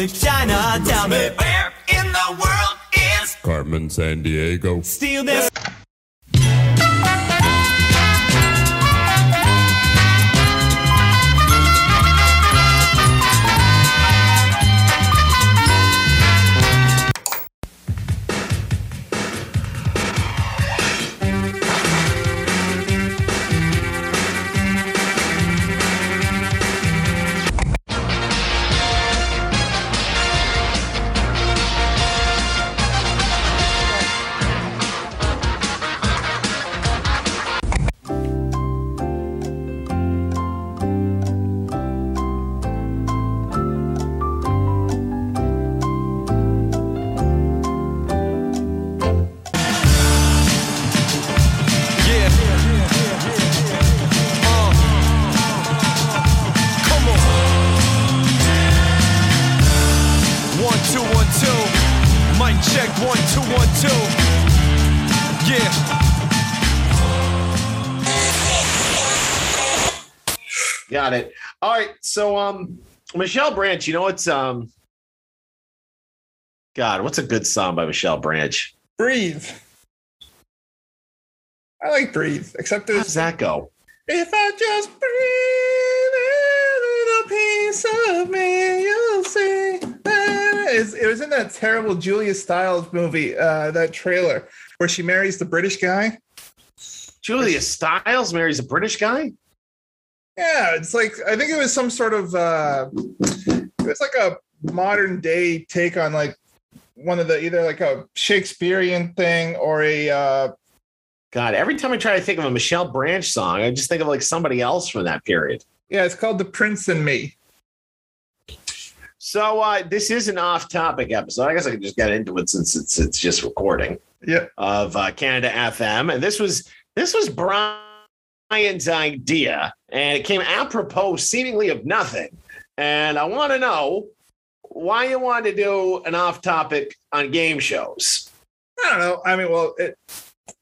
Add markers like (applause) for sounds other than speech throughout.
a ride on a slow boat to China. Tell me where in the world is Carmen Sandiego. Steal this? So, um, Michelle Branch, you know what's um, God, what's a good song by Michelle Branch? Breathe. I like breathe, except How there's does that go? if I just breathe a little piece of me, you'll see. It was in that terrible Julia Stiles movie, uh, that trailer where she marries the British guy. Julia Stiles marries a British guy. Yeah, it's like I think it was some sort of uh it was like a modern day take on like one of the either like a Shakespearean thing or a uh God, every time I try to think of a Michelle Branch song, I just think of like somebody else from that period. yeah, it's called The Prince and Me. So uh, this is an off-topic episode. I guess I could just get into it since it's it's just recording Yeah. of uh, Canada FM, and this was this was Brian's idea, and it came apropos, seemingly of nothing. And I want to know why you want to do an off-topic on game shows. I don't know. I mean, well, it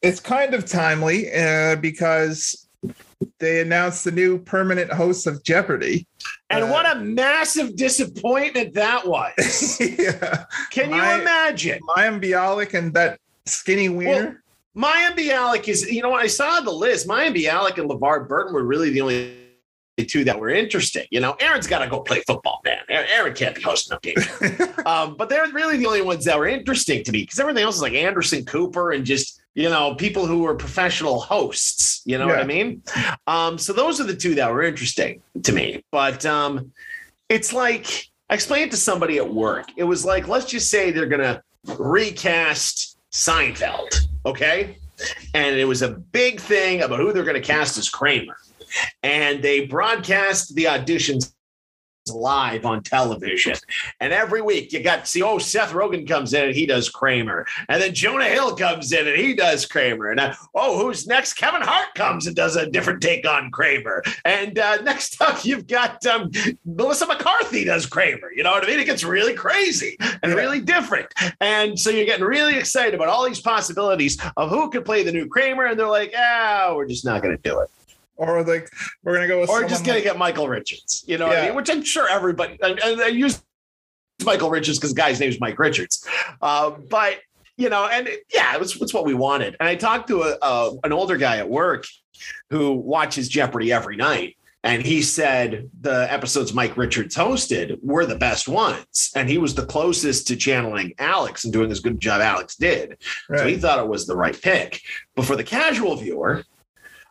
it's kind of timely uh, because they announced the new permanent host of Jeopardy. And Uh, what a massive disappointment that was. (laughs) yeah, Can you My- imagine? Mayim Bialik and that skinny wiener. Mayim Bialik is, you know, when I saw the list, Mayim Bialik and LeVar Burton were really the only two that were interesting. You know, Aaron's got to go play football, man. Aaron, can't be hosting a game. (laughs) um, but they're really the only ones that were interesting to me because everything else is like Anderson Cooper and just, you know, people who were professional hosts. You know what I mean? Um, so those are the two that were interesting to me. But um, it's like, I explained it to somebody at work. It was like, let's just say they're going to recast Seinfeld, okay? And it was a big thing about who they're going to cast as Kramer. And they broadcast the auditions live on television. And every week you got see, oh, Seth Rogen comes in and he does Kramer. And then Jonah Hill comes in and he does Kramer. And uh, oh, who's next? Kevin Hart comes and does a different take on Kramer. And uh, next (laughs) up, you've got um, Melissa McCarthy does Kramer. You know what I mean? It gets really crazy and Yeah. really different. And so you're getting really excited about all these possibilities of who could play the new Kramer. And they're like, ah, we're just not going to do it. Or like we're gonna go with Or just to like- get Michael Richards. You know what I Yeah. mean? Which I'm sure everybody, and, and I use Michael Richards because the guy's name is Mike Richards. Uh, but, you know, and yeah, it was, it's what we wanted. And I talked to a, a, an older guy at work who watches Jeopardy every night. And he said the episodes Mike Richards hosted were the best ones. And he was the closest to channeling Alex and doing as good a job Alex did. So he thought it was the right pick. But for the casual viewer,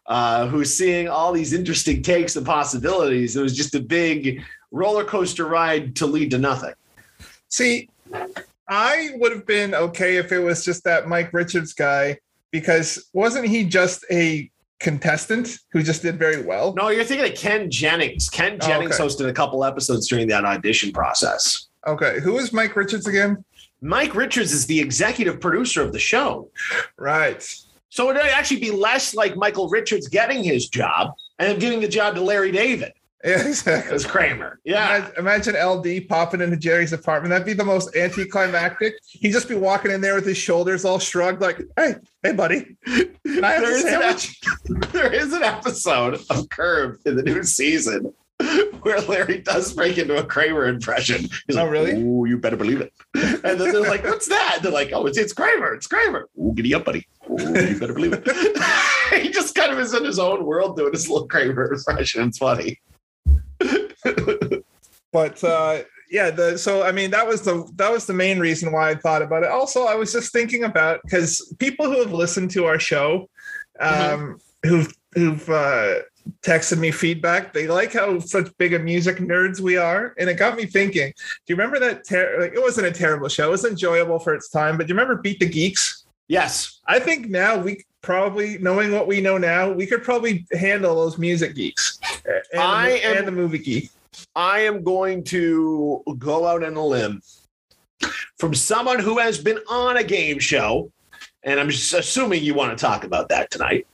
uh, who's seeing all these interesting takes and possibilities, it was just a big roller coaster ride to lead to nothing. See, I would have been okay if it was just that Mike Richards guy because wasn't he just a contestant who just did very well? No, you're thinking of Ken Jennings. Ken Oh, Jennings okay. hosted a couple episodes during that audition process. Okay, who is Mike Richards again? Mike Richards is the executive producer of the show. Right. So it'd actually be less like Michael Richards getting his job and giving the job to Larry David (laughs) Yeah, exactly. as Kramer. Yeah. Imagine, LD popping into Jerry's apartment. That'd be the most anticlimactic. He'd just be walking in there with his shoulders all shrugged, like, "Hey, hey, buddy, can I have There is, an, (laughs) there is an episode of Curb in the new season (laughs) where Larry does break into a Kramer impression. He's Oh, like, really? Oh, you better believe it. (laughs) And then they're like, "What's that?" They're like, "Oh, it's it's Kramer. It's Kramer. Oh, giddy up, buddy. Oh, you better believe it." (laughs) he just kind of is in his own world doing his little Kramer impression. It's funny. but uh yeah the so i mean that was the that was the main reason why i thought about it also i was just thinking about because people who have listened to our show um who've who've uh texted me feedback. They like how such big a music nerds we are and it got me thinking. Do you remember that ter- like it wasn't a terrible show. It was enjoyable for its time but do you remember beat the geeks? Yes. i think now we probably knowing what we know now we could probably handle those music geeks eh, and, I the, am- and the movie geek. I am going to go out on a limb from someone who has been on a game show, and I'm just assuming you want to talk about that tonight.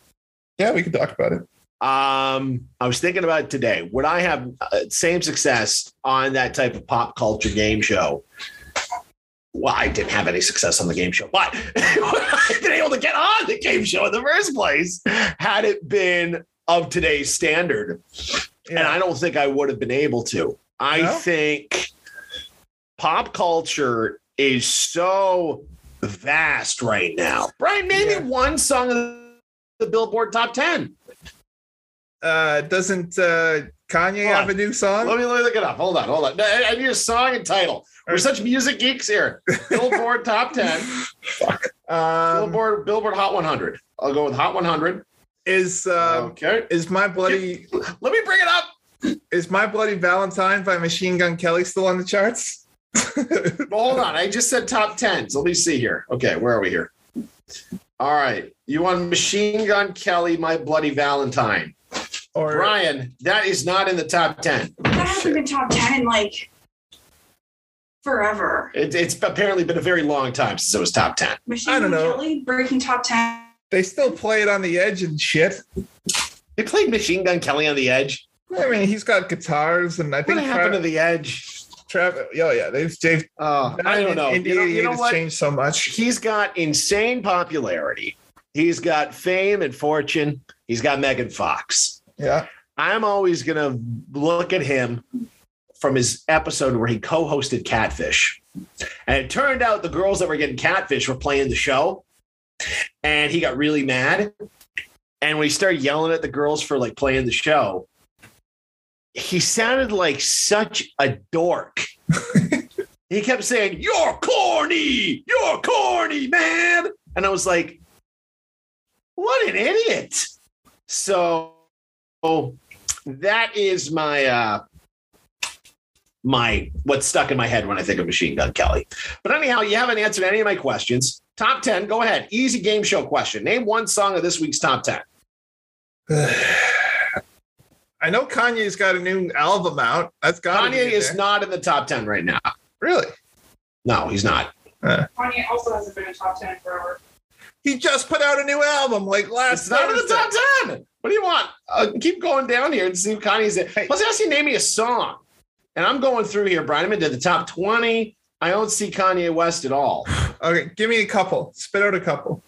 yeah we can talk about it Um, I was thinking about it today. Would I have uh, same success on that type of pop culture game show? Well, I didn't have any success on the game show, but (laughs) I been able to get on the game show in the first place had it been of today's standard. And I don't think I would have been able to. I No? think pop culture is so vast right now. Right? maybe Yeah. one song of the Billboard top 10. Uh doesn't uh kanye have a new song Let me, let me look it up. Hold on, hold on. I, I need a song and title. We're such music geeks here. Billboard top (laughs) 10. um Billboard Billboard Hot 100. I'll go with Hot 100. is uh okay. is my bloody Let me bring it up. is my bloody valentine by machine gun kelly still on the charts Well, hold on. I just said top 10. So let me see here. Okay, where are we here? All right. You want Machine Gun Kelly, My Bloody Valentine. Or Brian, that is not in the top 10. That hasn't been top 10 in like forever. It, it's apparently been a very long time since it was top 10. Machine I don't Gun know. Kelly breaking top 10. they still play it on the edge and shit They played Machine Gun Kelly on the Edge. i mean he's got guitars and i What think happened to the Edge? Travis, oh yeah they've they've Oh, I don't know. in, You know, you know has what? changed so much He's got insane popularity. He's got fame and fortune. He's got Megan Fox. Yeah I'm always going to look at him from his episode where he co hosted Catfish. And it turned out the girls that were getting Catfish were playing the show. And he got really mad. And when he started yelling at the girls for like playing the show, he sounded like such a dork. (laughs) he kept saying, You're corny. You're corny, man. And I was like, What an idiot. So that is my uh my what's stuck in my head when I think of Machine Gun Kelly. But anyhow, you haven't answered any of my questions. Top 10, go ahead. Easy game show question. Name one song of this week's top 10. (sighs) i know kanye's got a new album out that's got Kanye is not in the top 10 right now. really No, he's not. Kanye also hasn't been in top 10 forever. he just put out a new album like last It's not in the top 10. What do you want? Uh, keep going down here and see if Kanye's in. Hey. Plus, ask you name me a song. And I'm going through here, Brian. I'm into the top 20. I don't see Kanye West at all. (sighs) okay give me a couple spit out a couple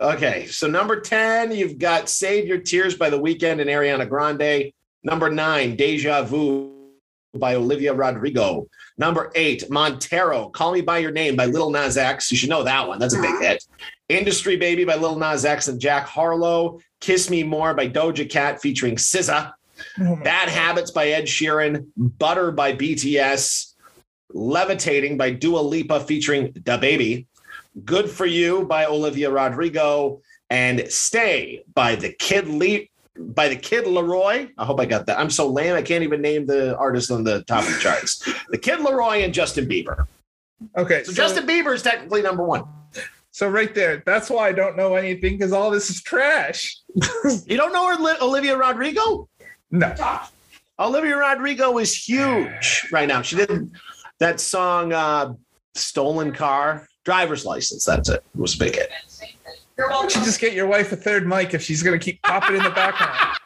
Okay, so number 10, you've got Save Your Tears by The Weeknd and Ariana Grande. Number nine, Deja Vu by Olivia Rodrigo. Number eight, Montero, Call Me By Your Name by Lil Nas X. You should know that one. That's a big uh-huh. hit. Industry Baby by Lil Nas X and Jack Harlow. Kiss Me More by Doja Cat featuring SZA. Oh Bad Habits by Ed Sheeran. Butter by BTS. Levitating by Dua Lipa featuring DaBaby. Good for You by Olivia Rodrigo. And Stay by the Kid Le- by the Kid LAROI. I hope I got that. I'm so lame. I can't even name the artist on the top of the charts. the Kid LAROI and Justin Bieber. okay So, Justin Bieber is technically number one. So right there, that's why I don't know anything because all this is trash. (laughs) You don't know Oli- Olivia Rodrigo? No, Olivia Rodrigo is huge right now. She did that song uh, "Stolen Car," driver's license. That's it. It was a big hit. You're why don't you just get your wife a third mic if she's gonna keep popping in the background?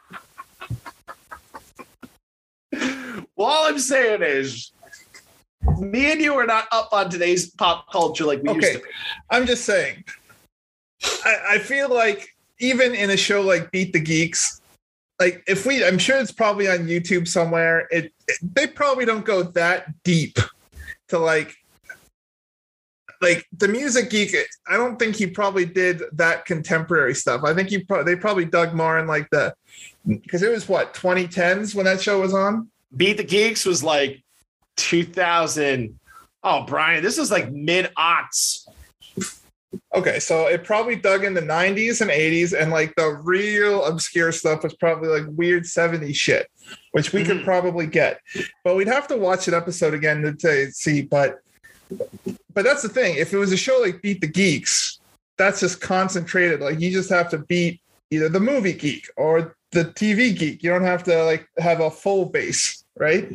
Well, all I'm saying is, me and you are not up on today's pop culture like we used Okay. to be. I'm just saying. I, I feel like even in a show like Beat the Geeks, like if we i'm sure it's probably on youtube somewhere it, it they probably don't go that deep to like like the music geek i don't think he probably did that contemporary stuff i think he pro- they probably dug more in like the because it was what 2010s when that show was on Beat the Geeks was like 2000. Oh, Brian, this is like mid aughts. okay so it probably dug in the 90s and 80s and like the real obscure stuff was probably like weird 70s shit which we could Mhm. probably get but we'd have to watch an episode again to, to see but but that's the thing. If it was a show like beat the geeks that's just concentrated. Like you just have to beat either the movie geek or the tv geek. You don't have to like have a full base right?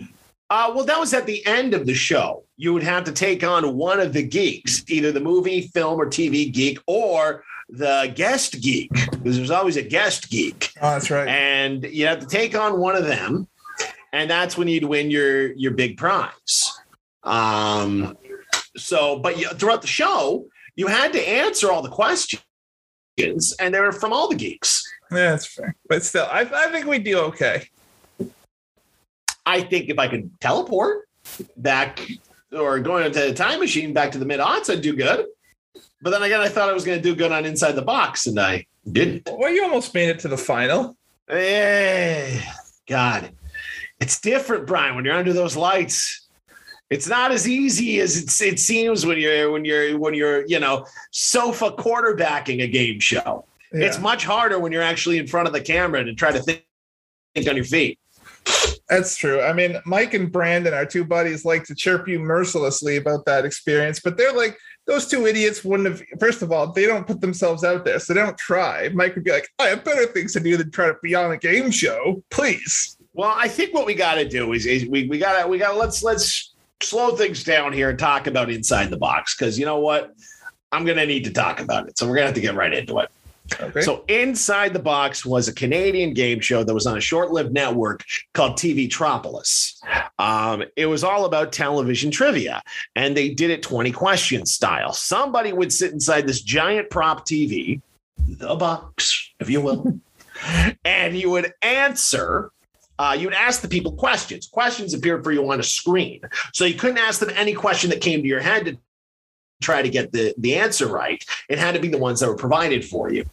Uh, well, that was at the end of the show. You would have to take on one of the geeks, either the movie, film, or TV geek, or the guest geek, because there's always a guest geek. oh that's right. And you have to take on one of them and that's when you'd win your your big prize. Um so but you, throughout the show you had to answer all the questions and they were from all the geeks. Yeah that's fair. But still i, I think we'd do okay. I think if i could teleport back or going into the time machine back to the mid-aughts i'd do good. But then again i thought i was going to do good on inside the box and i didn't. Well you almost made it to the final. Eh, God, it's different, Brian. When you're under those lights, it's not as easy as it seems when you're when you're when you're you know sofa quarterbacking a game show. It's much harder when you're actually in front of the camera to try to think, think on your feet. That's true. I mean, Mike and Brandon, our two buddies, like to chirp you mercilessly about that experience, but they're like, those two idiots wouldn't have. First of all, they don't put themselves out there, so they don't try. Mike would be like, I have better things to do than try to be on a game show. Please. Well, I think what we got to do is, is we we got to we got to let's let's slow things down here and talk about inside the box because you know what, I'm gonna need to talk about it, so we're gonna have to get right into it. Okay. So Inside the Box was a Canadian game show that was on a short-lived network called TVtropolis. Um, it was all about television trivia, and they did it 20 question style. Somebody would sit inside this giant prop TV, the box, if you will, (laughs) and you would answer. Uh, you would ask the people questions. Questions appeared for you on a screen, so you couldn't ask them any question that came to your head to try to get the the answer right. It had to be the ones that were provided for you.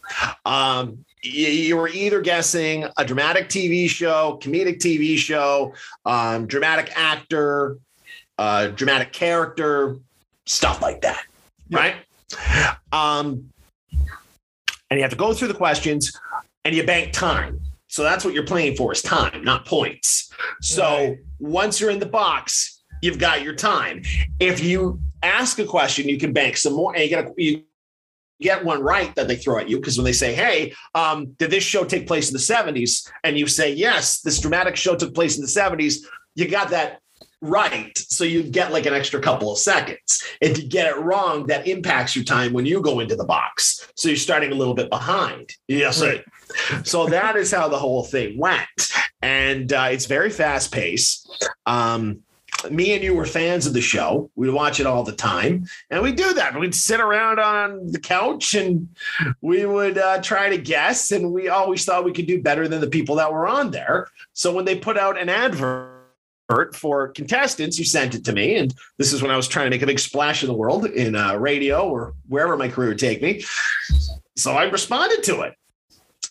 Um, you, you were either guessing a dramatic TV show, comedic TV show, um, dramatic actor, uh, dramatic character, stuff like that, right? Um, and you have to go through the questions, and you bank time. So that's what you're playing for is time, not points. So Right. once you're in the box, you've got your time. If you ask a question, you can bank some more, and you get a, you get one right that they throw at you because when they say, "Hey, um, did this show take place in the '70s?" and you say, "Yes, this dramatic show took place in the '70s," you got that right, so you get like an extra couple of seconds. If you get it wrong, that impacts your time when you go into the box, so you're starting a little bit behind. Yes, Right. so that is how the whole thing went, and uh, it's very fast paced. Um, me and you were fans of the show. We'd watch it all the time, and we do that. We'd sit around on the couch and we would uh, try to guess, and we always thought we could do better than the people that were on there. So when they put out an advert for contestants, you sent it to me, and this is when I was trying to make a big splash in the world in uh, radio or wherever my career would take me. So I responded to it,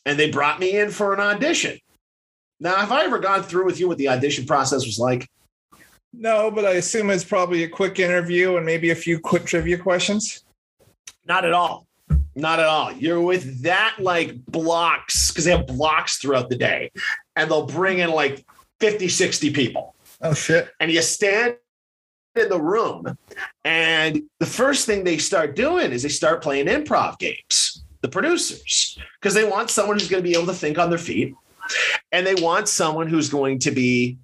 and they brought me in for an audition. Now, have I ever gone through with you what the audition process was like? No, but I assume it's probably a quick interview and maybe a few quick trivia questions. Not at all. Not at all. You're with that like blocks because they have blocks throughout the day and they'll bring in like 50, 60 people. Oh shit. And you stand in the room and the first thing they start doing is they start playing improv games, the producers, because they want someone who's going to be able to think on their feet and they want someone who's going to be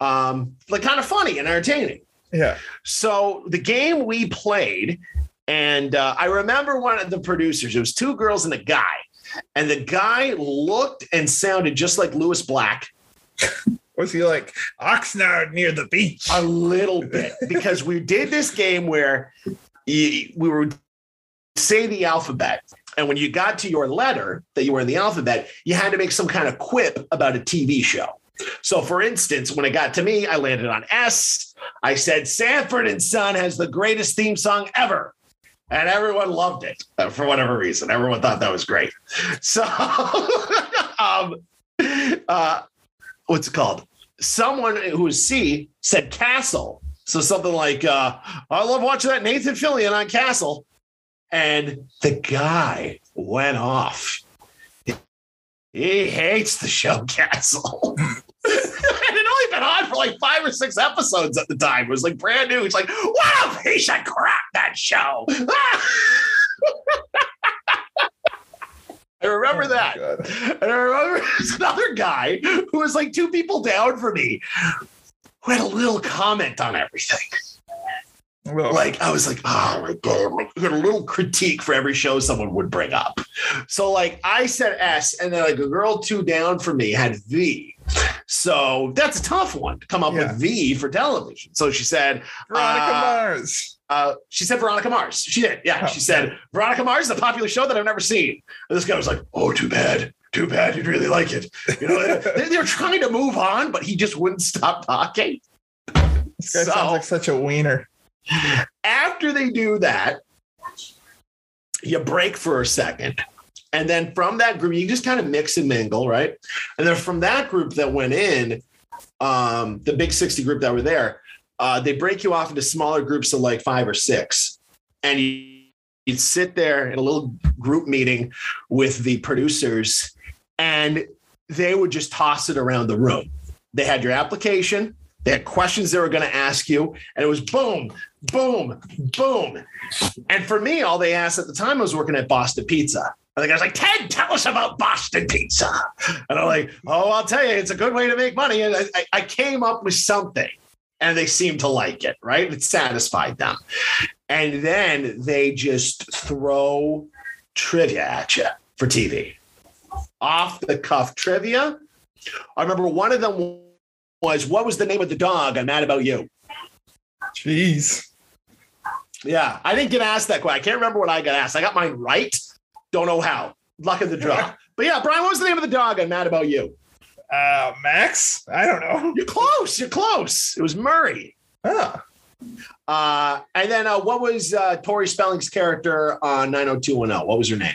um, like kind of funny and entertaining. Yeah. So the game we played, and uh, I remember one of the producers. It was two girls and a guy, and the guy looked and sounded just like Lewis Black Was he like Oxnard near the beach? a little bit because we did this game where we were say the alphabet. And when you got to your letter that you were in the alphabet, you had to make some kind of quip about a TV show. So, for instance, when it got to me, I landed on S. I said, Sanford and Son has the greatest theme song ever. And everyone loved it uh, for whatever reason. Everyone thought that was great. So, (laughs) um, uh, what's it called? Someone who was C said Castle. So something like, uh, I love watching that Nathan Fillion on Castle. And the guy went off. He hates the show Castle. (laughs) and it only been on for like five or six episodes at the time. It was like brand new. It's like, what a piece of crap that show. (laughs) I remember Oh that. And I remember (laughs) there's another guy who was like two people down from me who had a little comment on everything. Well, Like I was like, oh my god, like, had a little critique for every show someone would bring up. So like I said S, and then like a girl two down from me had V. So that's a tough one to come up Yeah. with V for television. So she said, Veronica uh, Mars. Uh, she said Veronica Mars. She did. Yeah. Oh. She said Veronica Mars is a popular show that I've never seen. And this guy was like, oh, too bad. Too bad. You'd really like it. You know, they, they were trying to move on, but he just wouldn't stop talking. This guy so- sounds like such a wiener. After they do that, you break for a second. And then from that group, you just kind of mix and mingle, right? And then from that group that went in, um, the big 60 group that were there, uh, they break you off into smaller groups of like five or six. And you, you'd sit there in a little group meeting with the producers, and they would just toss it around the room. They had your application, they had questions they were going to ask you, and it was boom, boom, boom. And for me, all they asked at the time I was working at Boston Pizza. I think I was like, Ted, tell us about Boston Pizza. And I'm like, oh, I'll tell you, it's a good way to make money. And I- I came up with something and they seemed to like it, right? It satisfied them. And then they just throw trivia at you for TV. Off the cuff trivia. I remember one of them was, what was the name of the dog? I'm mad about you. Jeez. Yeah, I didn't get asked that question. I can't remember what I got asked. I got mine right. Don't know how. Luck of the draw. (laughs) But yeah, Brian, what was the name of the dog? I'm mad about you. Uh, Max? I don't know. You're close. You're close. It was Murray. Ah, Uh, and then uh, what was uh, Tori Spelling's character on 90210? What was her name?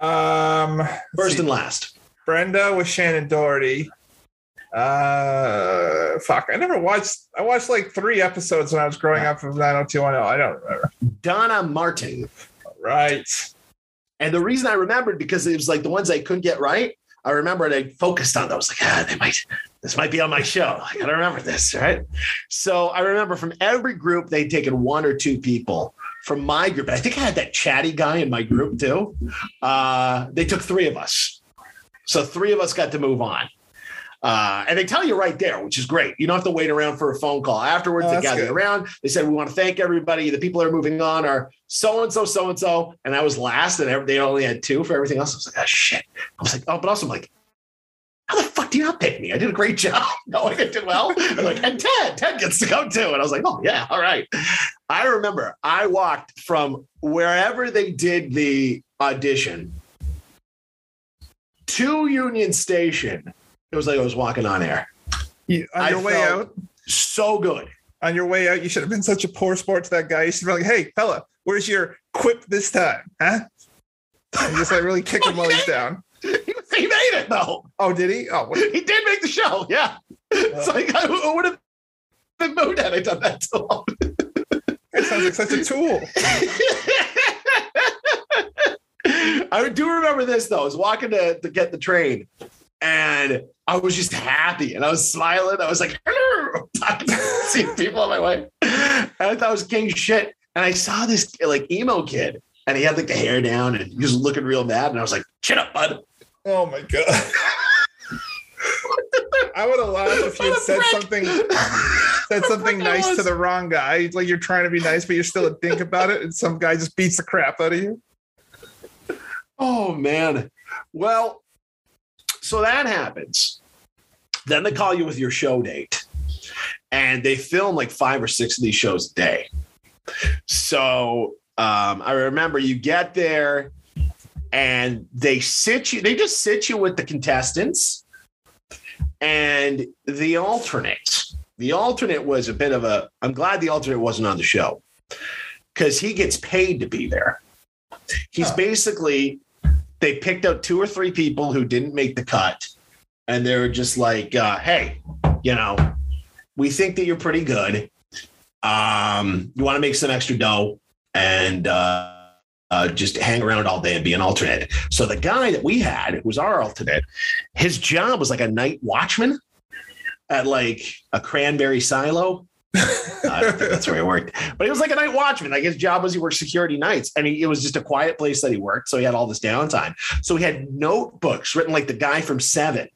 um, First see. and last. Brenda with Shannen Doherty. Uh, fuck. I never watched. I watched like three episodes when I was growing up of 90210. I don't remember. Donna Martin. Right. And the reason I remembered because it was like the ones I couldn't get right. I remember they focused on those. Like, ah, they might, this might be on my show. I gotta remember this, right? So I remember from every group they'd taken one or two people from my group. I think I had that chatty guy in my group too. Uh, they took three of us. So three of us got to move on. Uh, and they tell you right there, which is great. You don't have to wait around for a phone call afterwards. Oh, they gather good. around. They said, We want to thank everybody. The people that are moving on are so and so, so and so. And I was last, and they only had two for everything else. I was like, Oh, shit. I was like, Oh, but also, I'm like, How the fuck do you not pick me? I did a great job. (laughs) No, I did well. I'm like, and Ted, Ted gets to go too. And I was like, Oh, yeah, all right. I remember I walked from wherever they did the audition to Union Station. It was like I was walking on air. You, on I your way felt- out, So good. on your way out, you should have been such a poor sport to that guy. You should be like, "Hey, fella, where's your quip this time, huh?" (laughs) And just like really kick him while he's down. (laughs) He made it though. Oh, did he? Oh, what? He did make the show. Yeah. It's like I who would have been moved had I done that so long. that sounds like such a tool. (laughs) I do remember this though. I was walking to, to get the train and I was just happy and I was smiling. I was like, (laughs) hello, seeing people on my way. And I thought I was king shit. And I saw this like emo kid and he had like the hair down and he was looking real mad. And I was like, shut up, bud. Oh my god. I would have laughed if you had said something said (laughs) something nice to the wrong guy. Like you're trying to be nice, but you're still a dink about it, and some guy just beats the crap out of you. Oh man. Well, so that happens. Then they call you with your show date. And they film like five or six of these shows a day. So Um, I remember you get there and they sit you, they just sit you with the contestants and the alternate. The alternate was a bit of a, I'm glad the alternate wasn't on the show because he gets paid to be there. He's Huh. basically, they picked out two or three people who didn't make the cut and they were just like, uh, hey, you know, we think that you're pretty good. Um, you want to make some extra dough and uh, uh, just hang around all day and be an alternate. So the guy that we had, who was our alternate, his job was like a night watchman at like a cranberry silo. I don't think that's where he worked, but he was like a night watchman. Like his job was he worked security nights, and he, it was just a quiet place that he worked. So he had all this downtime. So he had notebooks written like the guy from Seven,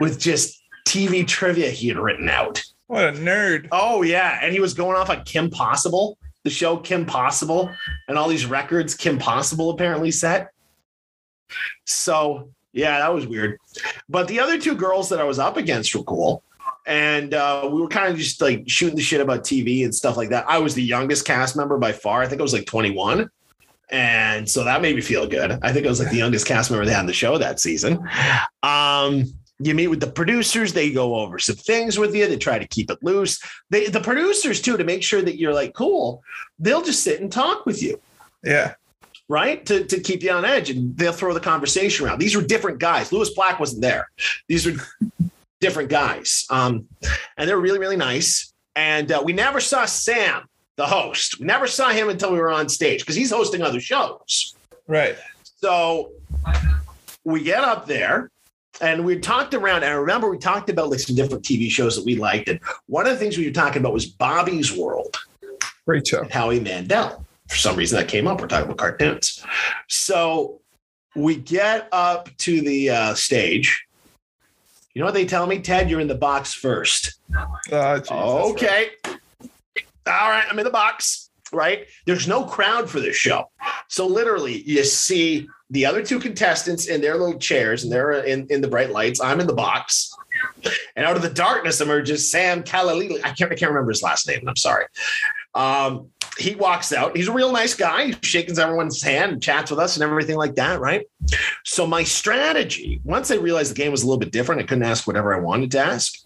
with just TV trivia he had written out. What a nerd. Oh yeah, and he was going off on Kim Possible, the show Kim Possible, and all these records Kim Possible apparently set. So yeah, that was weird. But the other two girls that I was up against were cool. And uh, we were kind of just like shooting the shit about TV and stuff like that. I was the youngest cast member by far. I think I was like 21. And so that made me feel good. I think I was like the youngest cast member they had on the show that season. Um, you meet with the producers, they go over some things with you, they try to keep it loose. They the producers too, to make sure that you're like cool, they'll just sit and talk with you Yeah. right? To, to keep you on edge and they'll throw the conversation around. These were different guys. Lewis Black wasn't there. These were different guys. Um, and they're really, really nice. And uh, we never saw Sam, the host. We never saw him until we were on stage because he's hosting other shows. Right. So we get up there and we talked around. And I remember we talked about like some different TV shows that we liked. And one of the things we were talking about was Bobby's World. Great show. Howie Mandel. For some reason that came up. We're talking about cartoons. So we get up to the uh, stage. You know what they tell me? Ted, you're in the box first. Oh, geez, right. okay. All right, I'm in the box, right? There's no crowd for this show. So literally, you see the other two contestants in their little chairs and they're in, in the bright lights. I'm in the box. And out of the darkness emerges Sam Kalalili. I can't, I can't remember his last name. I'm sorry. Um, he walks out. He's a real nice guy. He shakes everyone's hand and chats with us and everything like that, right? So my strategy, once I realized the game was a little bit different, I couldn't ask whatever I wanted to ask.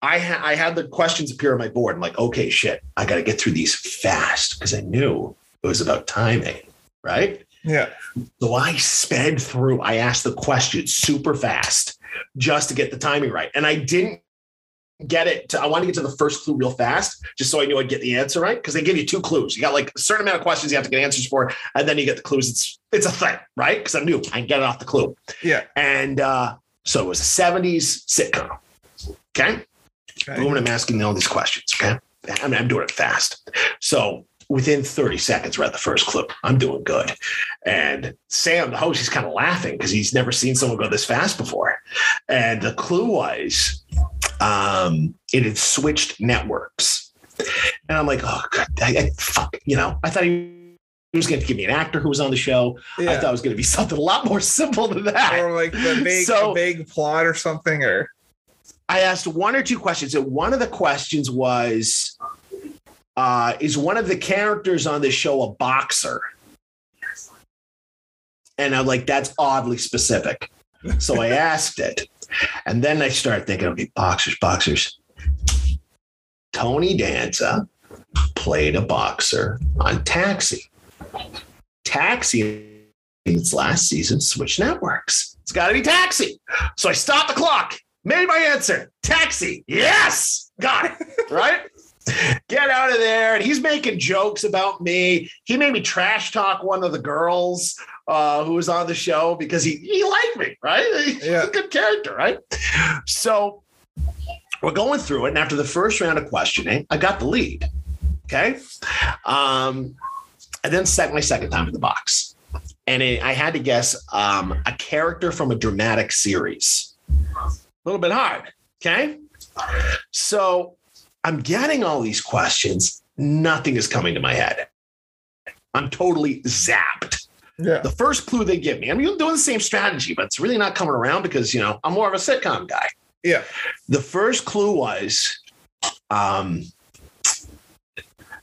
I, ha- I had the questions appear on my board. I'm like, okay, shit, I got to get through these fast because I knew it was about timing, right? Yeah. So I sped through. I asked the questions super fast just to get the timing right. And I didn't get it. To, I wanted to get to the first clue real fast just so I knew I'd get the answer right because they give you two clues. You got like a certain amount of questions you have to get answers for, and then you get the clues. It's it's a thing, right? Because I knew I can get it off the clue. Yeah. And uh, so it was a 70s sitcom. Okay. Okay. Boom, and I'm asking all these questions. Okay. I mean, I'm doing it fast. So within 30 seconds, we're at the first clue. I'm doing good. And Sam, the host, he's kind of laughing because he's never seen someone go this fast before. And the clue was um, it had switched networks. And I'm like, oh, God, I, I, fuck, you know, I thought he was going to give me an actor who was on the show. I thought it was going to be something a lot more simple than that. or like the vague, So- vague plot or something, or I asked one or two questions. And one of the questions was uh, Is one of the characters on this show a boxer? And I'm like, That's oddly specific. So I (laughs) asked it. And then I started thinking, okay, boxers, boxers. Tony Danza played a boxer on Taxi. Taxi in its last season switched networks. It's got to be Taxi. So I stopped the clock, made my answer Taxi. Yes, got it. (laughs) right? Get out of there. And he's making jokes about me. He made me trash talk one of the girls uh, who was on the show because he, he liked me, right? He's Yeah. a good character, right? So we're going through it. And after the first round of questioning, I got the lead. Okay. Um, I then set my second time in the box. And it, I had to guess um, a character from a dramatic series. A little bit hard. Okay. So I'm getting all these questions. Nothing is coming to my head. I'm totally zapped. yeah, The first clue they give me, I'm doing the same strategy, but it's really not coming around because, you know, I'm more of a sitcom guy. yeah, The first clue was um,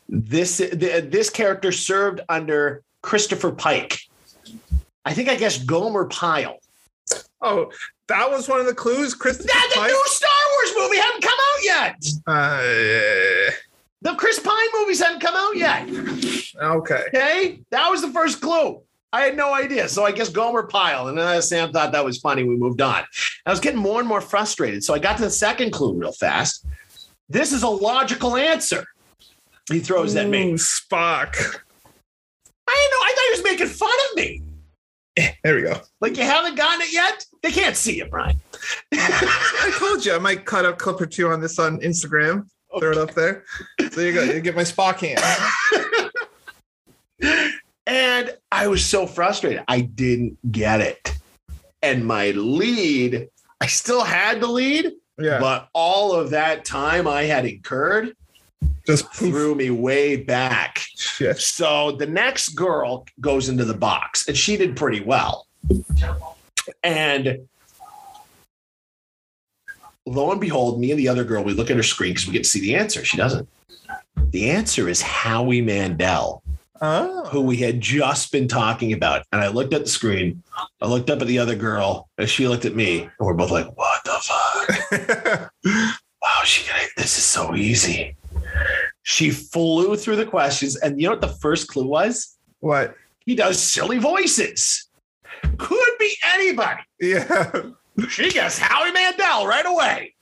This th- this character served under Christopher Pike. I think I guess Gomer Pyle. Oh, that was one of the clues. Christopher That the Pike. new Star Wars movie hadn't come out yet. Uh, The Chris Pine movies hadn't come out yet. okay. Okay, that was the first clue. I had no idea. So I guess Gomer Pyle. And then Sam thought that was funny. We moved on. I was getting more and more frustrated. So I got to the second clue real fast. This is a logical answer. He throws at me. Spock. I didn't know. I thought he was making fun of me. There we go. Like you haven't gotten it yet? They can't see it, Brian. (laughs) I told you I might cut a clip or two on this on Instagram. Throw it up there. So you go. You get my Spock hand. (laughs) And I was so frustrated. I didn't get it. And my lead, I still had the lead, Yeah. but all of that time I had incurred Just threw me way back. Shit. So the next girl goes into the box and she did pretty well. And lo and behold, me and the other girl, we look at her screen because we get to see the answer. She doesn't. The answer is Howie Mandel, Oh. who we had just been talking about. And I looked at the screen, I looked up at the other girl, and she looked at me, and we're both like, what the fuck? (laughs) wow, she got it. This is so easy. She flew through the questions, and you know what the first clue was? what? He does silly voices. Could be anybody. Yeah. She guessed Howie Mandel right away.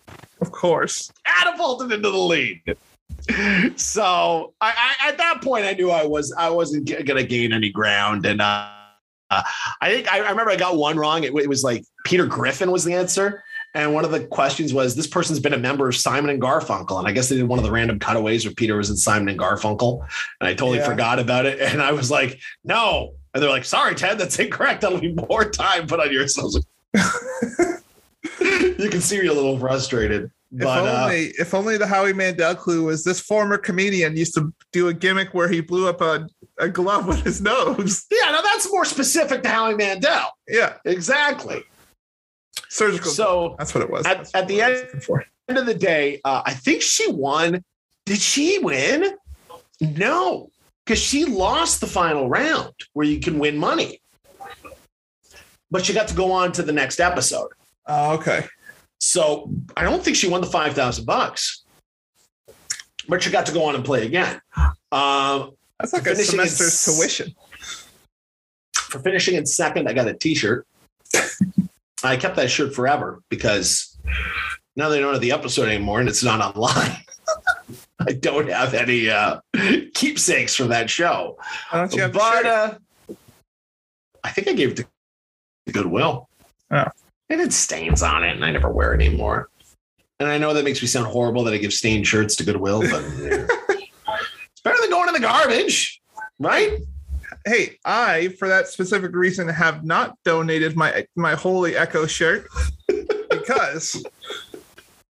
Of course. Catapulted into the lead. So I, I at that point I knew I was I wasn't g- gonna gain any ground, and uh, uh, I think I, I remember I got one wrong. It, it was like Peter Griffin was the answer, and one of the questions was this person's been a member of Simon and Garfunkel, and I guess they did one of the random cutaways where Peter was in Simon and Garfunkel, and I totally Yeah. forgot about it, and I was like, no, and they're like, sorry, Ted, that's incorrect. That'll be more time put on yours. I was like, (laughs) you can see me a little frustrated, If but uh, only, if only the Howie Mandel clue was this former comedian used to do a gimmick where he blew up a, a glove with his nose. (laughs) yeah, now that's more specific to Howie Mandel. Yeah, Exactly. surgical. So that's what it was. at- at the was end- for. end of the day, uh, I think she won. Did she win? No, because she lost the final round where you can win money. But she got to go on to the next episode. Oh, okay. So I don't think she won the five thousand bucks. But she got to go on and play again. Um, That's like a Finishing in tuition. for finishing in second, I got a T-shirt. (laughs) I kept that shirt forever because now they don't have the episode anymore, and it's not online. (laughs) I don't have any uh, keepsakes from that show, Why don't you have the but shirt? uh, I think I gave it to Goodwill. Oh. It had stains on it, and I never wear it anymore. And I know that makes me sound horrible that I give stained shirts to Goodwill, but (laughs) yeah. it's better than going in the garbage, right? hey, I, for that specific reason, have not donated my my Holy Echo shirt (laughs) because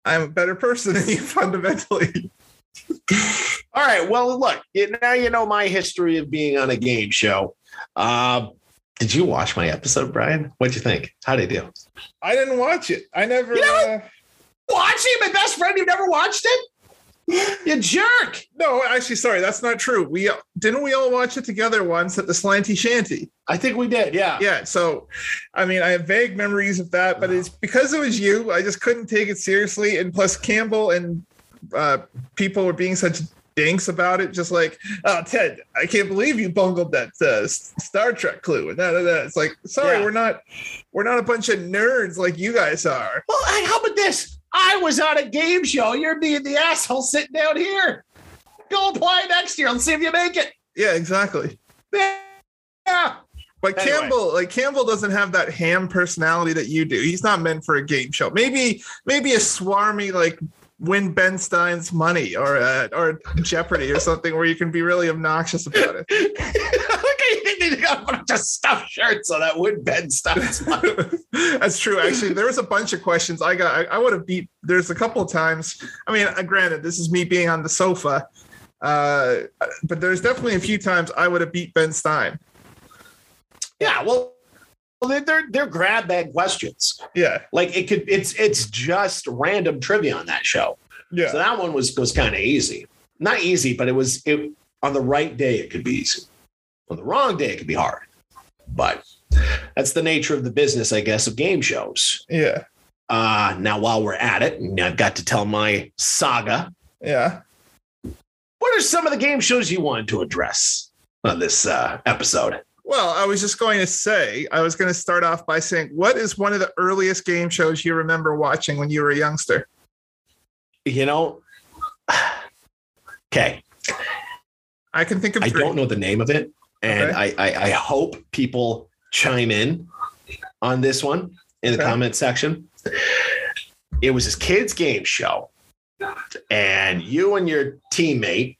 I'm a better person than you (laughs) fundamentally. All right. Well, look, now you know my history of being on a game show. Um, did you watch my episode, Brian? What'd you think? How'd I do? I didn't watch it. I never. You know uh, Watching my best friend, you've never watched it? (laughs) You jerk. no, actually, sorry, that's not true. We didn't we all watch it together once at the Slanty Shanty. I think we did. Yeah. Yeah. So, I mean, I have vague memories of that, but it's because it was you. I just couldn't take it seriously, and plus Campbell and uh, people were being such dinks about it. Just like, oh, Ted, I can't believe you bungled that uh, Star Trek clue. And that, that. It's like, sorry, Yeah. we're not, we're not a bunch of nerds like you guys are. Well, how about this? I was on a game show. You're being the asshole sitting down here. Go apply next year. Let's see if you make it. Yeah, exactly. Yeah. But Anyway. Campbell, like Campbell, doesn't have that ham personality that you do. He's not meant for a game show. Maybe, maybe a swarmy like win Ben Stein's money or uh, or Jeopardy or something where you can be really obnoxious about it. (laughs) (laughs) Look at you. You got a bunch of stuffed shirts on that wood bed stuff. (laughs) That's true. Actually, there was a bunch of questions I got. I, I would have beat. There's a couple of times. I mean, uh, granted, this is me being on the sofa, uh, but there's definitely a few times I would have beat Ben Stein. yeah. Well, well, they're- they're they're grab bag questions. Yeah, Like it could. It's it's just random trivia on that show. yeah. So that one was was kind of easy. Not easy, but it was it. on the right day, it could be easy. On the wrong day, it could be hard. But that's the nature of the business, I guess, of game shows. Yeah. Uh, now, while we're at it, I've got to tell my saga. Yeah. What are some of the game shows you wanted to address on this uh, episode? Well, I was just going to say, I was going to start off by saying, what is one of the earliest game shows you remember watching when you were a youngster? You know, (sighs) okay, I can think of I don't know the name of it, and Okay. I, I I hope people chime in on this one in the Okay. comment section. It was this kids game show, and you and your teammate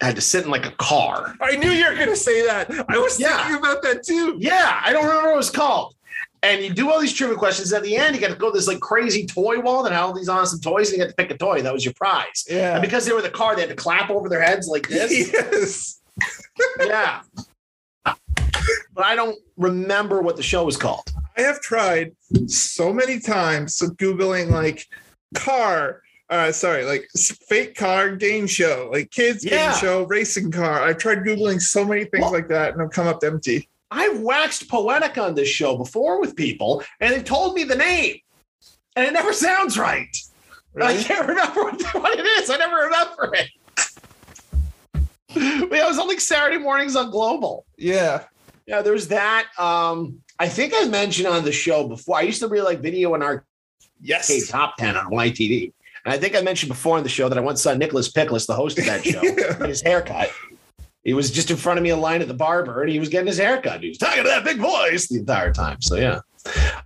had to sit in like a car. I knew you were going to say that. I was Yeah. thinking about that too. Yeah, I don't remember what it was called. And you do all these trivia questions. At the end, you got to go to this like crazy toy wall that had all these awesome toys, and you got to pick a toy. That was your prize. Yeah. And because they were the car, they had to clap over their heads like this. (laughs) yes. Yeah. But I don't remember what the show was called. I have tried so many times Googling like car, uh, sorry, like fake car game show, like kids Yeah. game show, racing car. I've tried Googling so many things Well- like that and I've come up empty. I've waxed poetic on this show before with people, and they've told me the name, and it never sounds right. I can't remember what, (laughs) what it is. I never remember it. (laughs) but it was on like Saturday mornings on Global. Yeah. Yeah, there's that. Um, I think I mentioned on the show before. I used to really like video and arcade Yes. top 10 on YTV. And I think I mentioned before on the show that I once saw Nicholas Picholas, the host of that show, (laughs) Yeah. get his haircut. He was just in front of me in line at the barber and he was getting his haircut. He was talking to that big voice the entire time. So, yeah.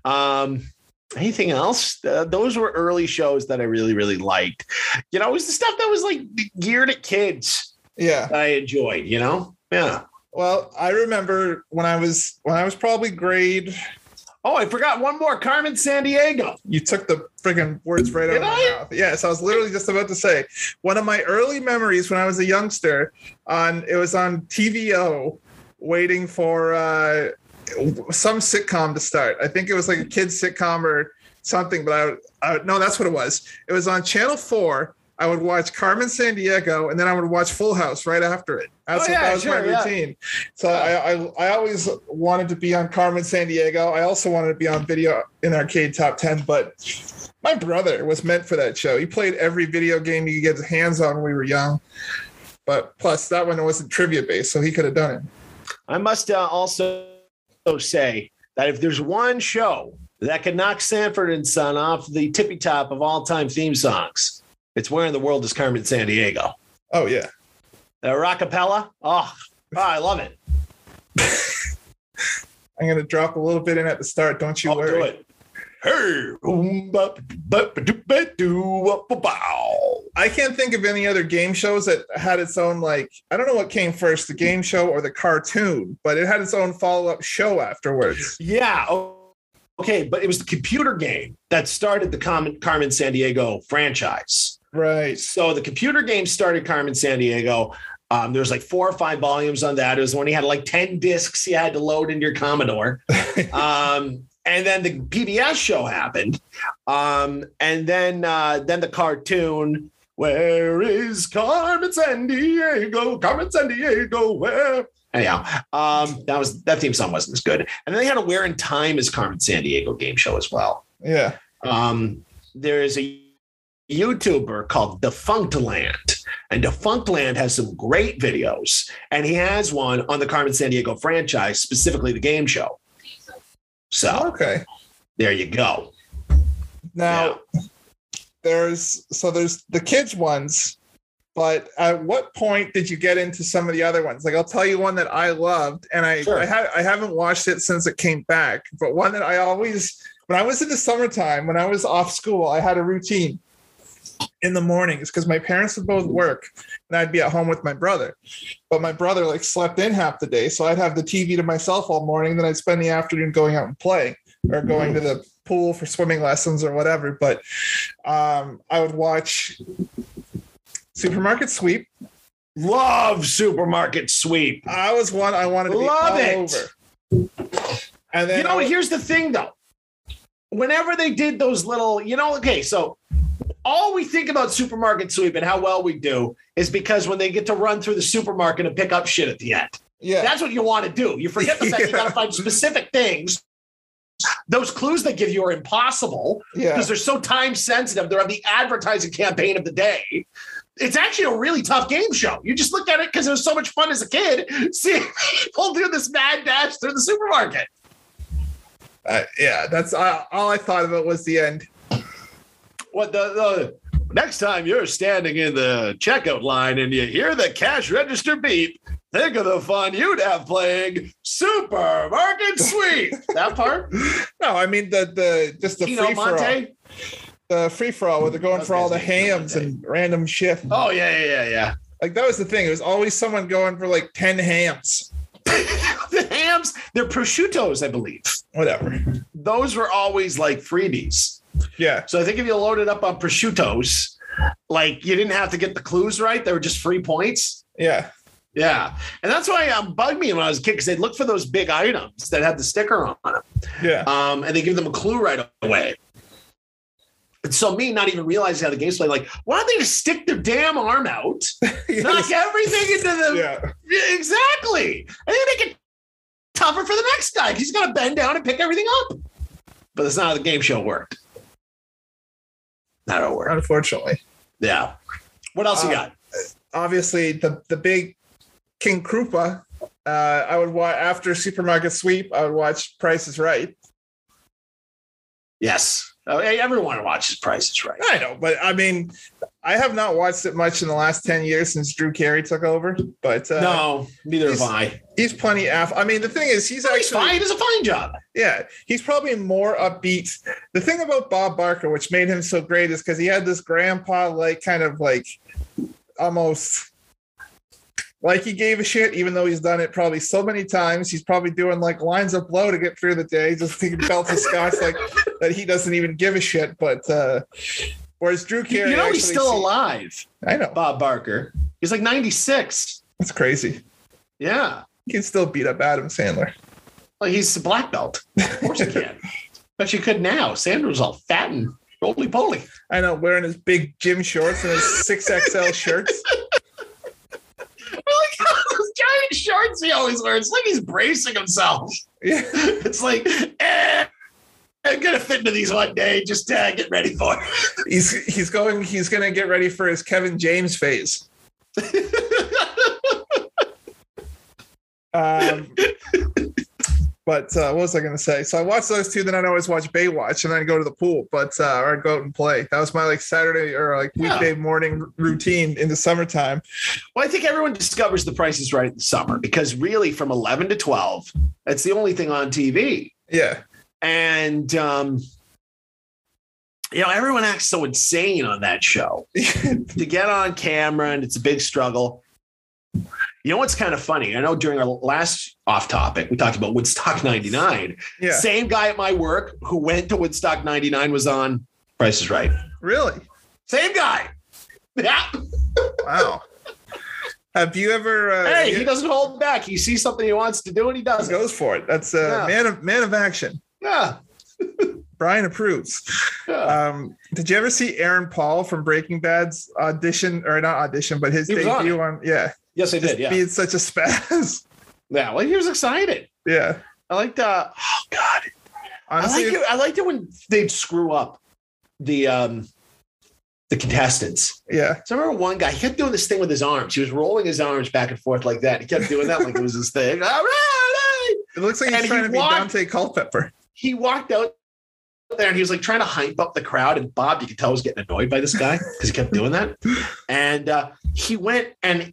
Um, anything else? Uh, those were early shows that I really, really liked. You know, it was the stuff that was like geared at kids Yeah. I enjoyed, you know? Yeah. Well, I remember when I was when I was probably grade, Oh, I forgot one more Carmen Sandiego. you took the friggin' words right out Did of my mouth. Yes, I was literally just about to say one of my early memories when I was a youngster on it was on TVO waiting for uh some sitcom to start. I think it was like a kids sitcom or something, but I, I no, that's what it was. It was on Channel 4. I would watch Carmen Sandiego and then I would watch Full House right after it. That's Oh, what, yeah, that was sure, my yeah. routine. So I, I I always wanted to be on Carmen Sandiego. I also wanted to be on video in arcade top 10, but my brother was meant for that show. He played every video game he could get his hands on when we were young. But plus that one wasn't trivia based, so he could have done it. I must uh, also say that if there's one show that could knock Sanford and Son off the tippy top of all time theme songs, it's Where in the World is Carmen Sandiego. Oh yeah. The rockapella, oh, oh, I love it. I'm gonna drop a little bit in at the start. Don't you I'll worry. do it. Hey, boom, bop, bop, doo, ba, doo, wop, ba, bow. I can't think of any other game shows that had its own like I don't know what came first, the game show or the cartoon, but it had its own follow-up show afterwards. Yeah. Okay, but it was the computer game that started the Carmen San Diego franchise. Right. So the computer game started Carmen Sandiego. Um, there was like four or five volumes on that. It was when he had like 10 discs you had to load into your Commodore. (laughs) um, and then the PBS show happened. Um, and then uh, then the cartoon, Where is Carmen Sandiego? Carmen Sandiego, where? Anyhow, um, that was that theme song wasn't as good. And then they had a Where in Time is Carmen Sandiego game show as well. Yeah. Um, there's a YouTuber called Defunctland, and Defunctland has some great videos, and he has one on the Carmen Sandiego franchise, specifically the game show. So Okay. there you go. Now there's so there's the kids ones, but at what point did you get into some of the other ones? Like I'll tell you one that I loved, and I Sure. I, ha- I haven't watched it since it came back, but one that I always when I was in the summertime when I was off school, I had a routine in the mornings because my parents would both work and I'd be at home with my brother. But my brother like slept in half the day, so I'd have the TV to myself all morning. Then I'd spend the afternoon going out and playing or going to the pool for swimming lessons or whatever. But um, I would watch Supermarket Sweep. Love Supermarket Sweep. I was one I wanted to be Love it. over. And then you know, I- here's the thing though. Whenever they did those little, you know, okay, so all we think about supermarket sweep and how well we do is because when they get to run through the supermarket and pick up shit at the end. Yeah. That's what you want to do. You forget the fact you got to (laughs) find specific things. Those clues they give you are impossible yeah. because they're so time sensitive. They're on the advertising campaign of the day. It's actually a really tough game show. You just look at it because it was so much fun as a kid (laughs) seeing people do this mad dash through the supermarket. Uh, yeah. That's uh, all I thought of it was the end. What the, the next time you're standing in the checkout line and you hear the cash register beep, think of the fun you'd have playing Supermarket Sweep. (laughs) that part? No, I mean the the just the Tino free for all. The free for all where they're going for all the hams Monte. and random shit. Oh, yeah, yeah, yeah, yeah. Like that was the thing. It was always someone going for like 10 hams. (laughs) the hams, they're prosciuttos, I believe. Whatever. Those were always like freebies. Yeah. So I think if you loaded up on prosciuttos, like you didn't have to get the clues right, they were just free points. Yeah. Yeah. And that's why it um, bugged me when I was a kid because they'd look for those big items that had the sticker on them. Yeah. Um, and they give them a clue right away. And so me not even realizing how the game's played, like, why don't they just stick their damn arm out, (laughs) knock everything into the yeah. Yeah, exactly. And then make it tougher for the next guy because he's got to bend down and pick everything up. But that's not how the game show worked. It worked. Unfortunately. Yeah. What else you Uh, got? Obviously, the the big King Krupa. Uh, I would watch after Supermarket Sweep. I would watch Price is Right. Yes. Hey, everyone watches Prices Right. I know, but I mean, I have not watched it much in the last ten years since Drew Carey took over. But uh, no, neither have I. he's plenty. Af- I mean, the thing is, he's He's actually fine. He does a fine job. Yeah, he's probably more upbeat. The thing about Bob Barker, which made him so great, is because he had this grandpa like kind of like almost like he gave a shit, even though he's done it probably so many times. He's probably doing like lines of blow to get through the day, just thinking belts (laughs) of scotch like that he doesn't even give a shit. But uh whereas Drew You, Carey, you know he's still se- alive, I know Bob Barker. He's like 96. that's crazy. Yeah. He can still beat up Adam Sandler. Well, he's a black belt. Of course he can. (laughs) but you could now. Sandler's all fat and roly poly. I know, wearing his big gym shorts and his (laughs) six XL shirts. (laughs) Look at those giant shorts he always wears. It's like he's bracing himself. Yeah. It's like, eh, I'm gonna fit into these one day. Just uh, get ready for it. (laughs) he's he's going he's gonna get ready for his Kevin James phase. (laughs) Um, but uh, what was I gonna say? So I watch those two, then I'd always watch Baywatch, and then I'd go to the pool, but uh, or I'd go out and play. That was my like Saturday or like Yeah. weekday morning r- routine in the summertime. Well, I think everyone discovers the price is right in the summer because really from 11 to 12, that's the only thing on TV. Yeah, And, um, you know, everyone acts so insane on that show (laughs) to get on camera, and it's a big struggle. You know what's kind of funny? I know during our last off topic, we talked about Woodstock 99. yeah, Same guy at my work who went to Woodstock 99 was on Price is Right. really? Same guy. Yeah. Wow. Have you ever? Uh, Hey, you- he doesn't hold back. He sees something he wants to do and he does he goes for it. That's a Yeah. man of man of action. Yeah. Brian approves. yeah. Um, did you ever see Aaron Paul from Breaking Bad's audition or not audition, but his was on debut on, yeah, yes, I just did. Yeah. being such a spaz. Yeah. Well, he was excited. yeah, I liked uh oh god. honestly, I liked it. I liked it when they'd screw up the um the contestants. yeah, So I remember one guy, he kept doing this thing with his arms. He was rolling his arms back and forth like that. He kept doing that like it was his thing. (laughs) All right. it looks like he's And trying he to be walked- Daunte Culpepper. He walked out there and he was like trying to hype up the crowd. And Bob, you could tell was getting annoyed by this guy because he kept doing that. And uh, he went and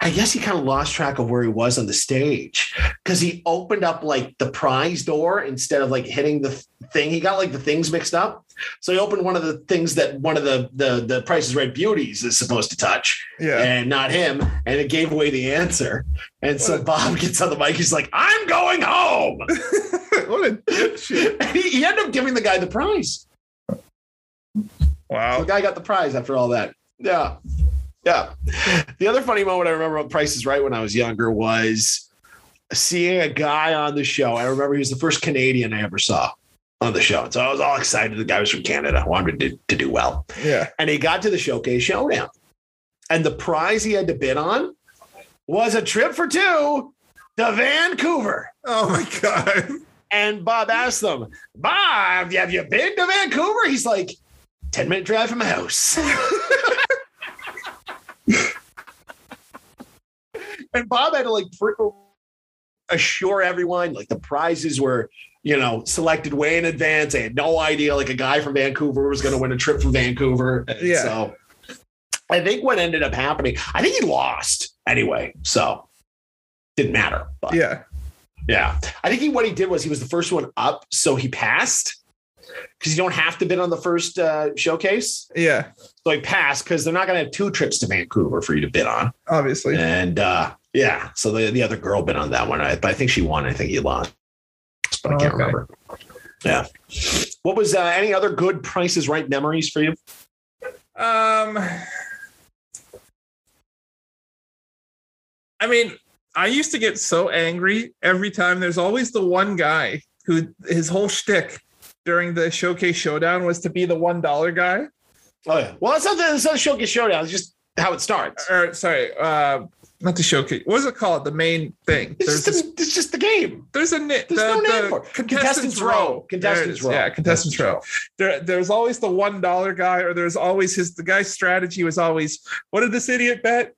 I guess he kind of lost track of where he was on the stage because he opened up like the prize door instead of like hitting the thing. He got like the things mixed up. So he opened one of the things that one of the the the Price is Right beauties is supposed to touch, Yeah, and not him. And it gave away the answer. And so Bob gets on the mic. He's like, "I'm going home." (laughs) what a dipshit! He, he ended up giving the guy the prize. Wow. The guy got the prize after all that. Yeah. Yeah. The other funny moment I remember on Price is Right when I was younger was seeing a guy on the show. I remember he was the first Canadian I ever saw. on the show. And So I was all excited. The guy was from Canada. I wanted to, to do well. Yeah. And he got to the showcase showdown. And the prize he had to bid on was a trip for two to Vancouver. Oh my god. And Bob asked them, Bob, have you been to Vancouver? He's like, 10 minute drive from my house. (laughs) and Bob had to like assure everyone like the prizes were, you know, selected way in advance. They had no idea like a guy from Vancouver was going to win a trip from Vancouver. And Yeah. So I think what ended up happening, I think he lost anyway. So didn't matter. But Yeah. Yeah. I think he what he did was he was the first one up, so he passed because you don't have to bid on the first uh, showcase. Yeah. So he passed because they're not going to have two trips to Vancouver for you to bid on. Obviously. And uh, yeah, so the, the other girl bid on that one, I- but I think she won. I think he lost, but I can't Okay. remember. Yeah. What was uh, any other good Prices Right memories for you? Um, I mean, I used to get so angry every time. There's always the one guy who his whole shtick during the showcase showdown was to be the one dollar guy. Oh yeah. Well, that's not the, it's not the showcase showdown. It's just how it starts. Or sorry, uh, not the showcase. What is it called? The main thing. It's just, the, it's just the game. there's a There's the, no name the for it. contestants Contestants row. row. Contestants row. Yeah, contestants row. There, there's always the one dollar guy, or there's always his the guy's strategy was always, what did this idiot bet?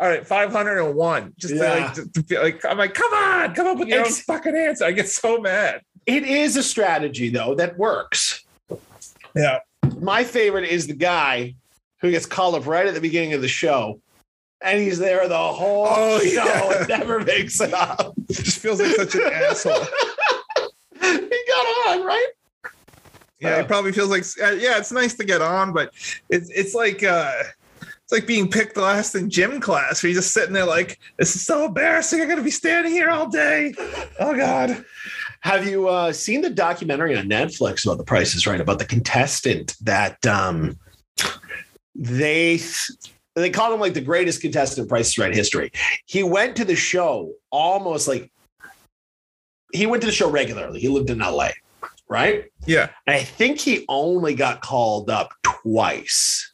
All right, five hundred and one. Just to, like, to, to be like, I'm like, come on, come up with your own fucking answer. I get so mad. It is a strategy though that works. Yeah, My favorite is the guy who gets called up right at the beginning of the show, and he's there the whole Oh, show yeah. (laughs) and never makes it up. it just feels like such an asshole. (laughs) he got on right. Yeah, Uh. it probably feels like uh, yeah, it's nice to get on, but it's it's like uh it's like being picked last in gym class where you're just sitting there like, this is so embarrassing. I'm gonna be standing here all day. Oh god. Have you uh, seen the documentary on Netflix about the prices right about the contestant that um, they they called him like the greatest contestant in Price is Right history. He went to the show almost like he went to the show regularly. He lived in LA, right? Yeah. And I think he only got called up twice.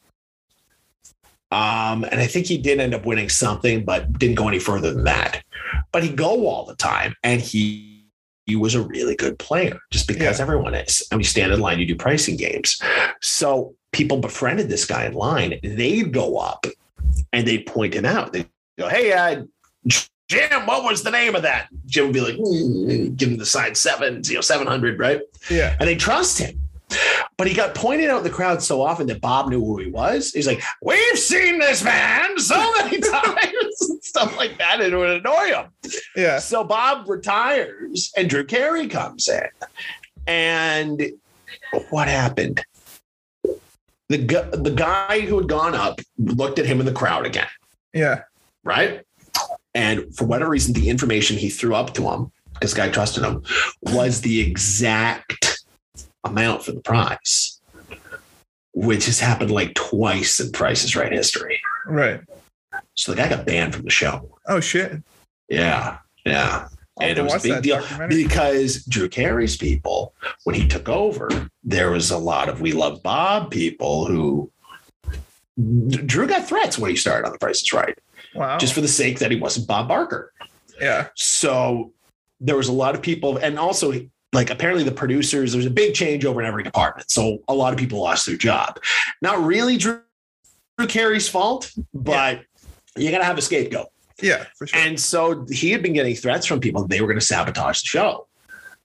Um, and I think he did end up winning something, but didn't go any further than that. But he go all the time, and he he was a really good player just because Yeah. everyone is. And we stand in line, you do pricing games. So people befriended this guy in line. They'd go up and they'd point him out. They'd go, Hey, uh, Jim, what was the name of that? Jim would be like, "Mm," give him the sign seven, you know, 700, right? Yeah. and they trust him. But he got pointed out in the crowd so often that Bob knew who he was. He's like, We've seen this man so many (laughs) times and stuff like that. And it would annoy him. Yeah. So Bob retires and Drew Carey comes in. And what happened? The, gu- the guy who had gone up looked at him in the crowd again Yeah. right? And for whatever reason, the information he threw up to him, this guy trusted him, was the exact amount for the prize, which has happened like twice in Price's Right history. Right. So the guy got banned from the show. Oh shit. Yeah, yeah. I'll and it was a big deal because Drew Carey's people, when he took over, there was a lot of We Love Bob people who Drew got threats when he started on The Price is Right, Wow. just for the sake that he wasn't Bob Barker. yeah. So there was a lot of people, and also like apparently the producers, there's a big changeover in every department. So a lot of people lost their job. Not really Drew, Drew Carey's fault, but you got to have a scapegoat. Yeah, for sure. And so he had been getting threats from people that they were going to sabotage the show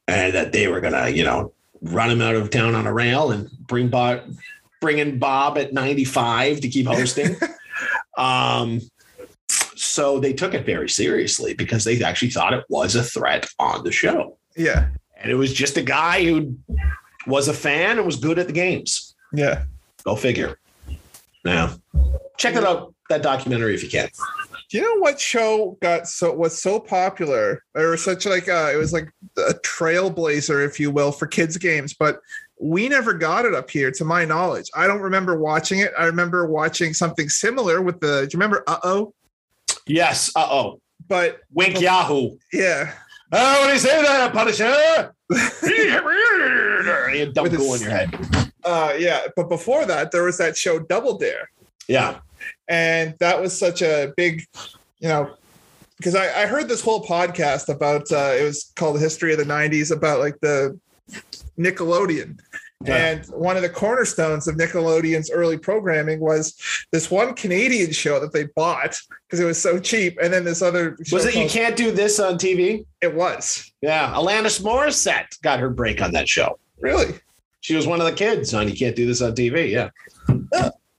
and that they were going to, you know, run him out of town on a rail and bring Bob, bring in Bob at 95 to keep hosting. (laughs) um, so they took it very seriously because they actually thought it was a threat on the show. yeah. And it was just a guy who was a fan and was good at the games. Yeah. Go figure. Now, check that out, that documentary if you can. Do you know what show got so was so popular or such like uh it was like a trailblazer, if you will, for kids games, but we never got it up here to my knowledge. I don't remember watching it. I remember watching something similar with the do you remember uh oh? Yes. Uh oh. But Wink Yahoo. yeah. Oh, what do you say that, Punisher? (laughs) you had dumb With in your head. Uh, yeah, but before that, there was that show Double Dare, Yeah. and that was such a big, you know, because I, I heard this whole podcast about uh, it was called the History of the '90s about like the Nickelodeon. And one of the cornerstones of Nickelodeon's early programming was this one Canadian show that they bought because it was so cheap, and then this other show Was it you can't do this on TV? It was Yeah. Alanis Morissette got her break on that show. really, She was one of the kids on You Can't Do This on TV. Yeah.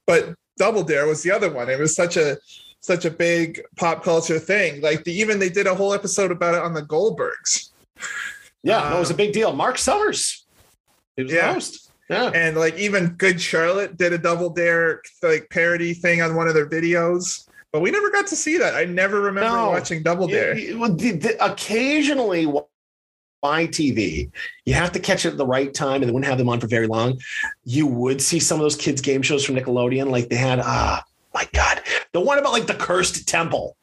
but Double Dare was the other one. It was such a such a big pop culture thing. Like the, even they did a whole episode about it on the Goldbergs. Yeah. no, it was a um, big deal. Mark Summers. He was Yeah. the host. Yeah. and like even Good Charlotte did a Double Dare like parody thing on one of their videos. But we never got to see that. I never remember No. watching Double Dare. You- you- well, the- the- occasionally YTV, you have to catch it at the right time, and they wouldn't have them on for very long. You would see some of those kids' game shows from Nickelodeon, like they had. Ah, my God, the one about like the cursed temple.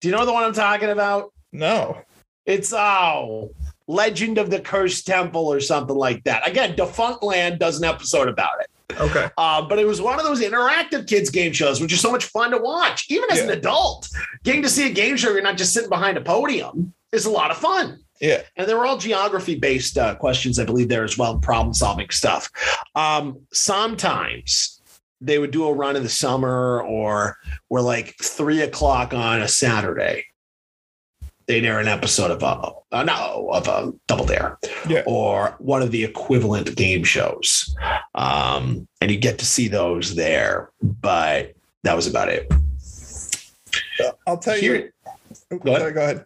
Do you know the one I'm talking about? No. It's oh, Legend of the Cursed Temple or something like that. Again, Defunctland does an episode about it. Okay. Uh, but it was one of those interactive kids game shows, which is so much fun to watch, even as an adult. Getting to see a game show, you're not just sitting behind a podium, is a lot of fun. Yeah. And they were all geography based uh, questions, I believe, there as well, problem solving stuff. Um, sometimes they would do a run in the summer or were like three o'clock on a Saturday. They'd air an episode of a, uh, no, of a Double Dare Yeah. or one of the equivalent game shows. Um, and you get to see those there, but that was about it. I'll tell you. Go ahead. Go ahead.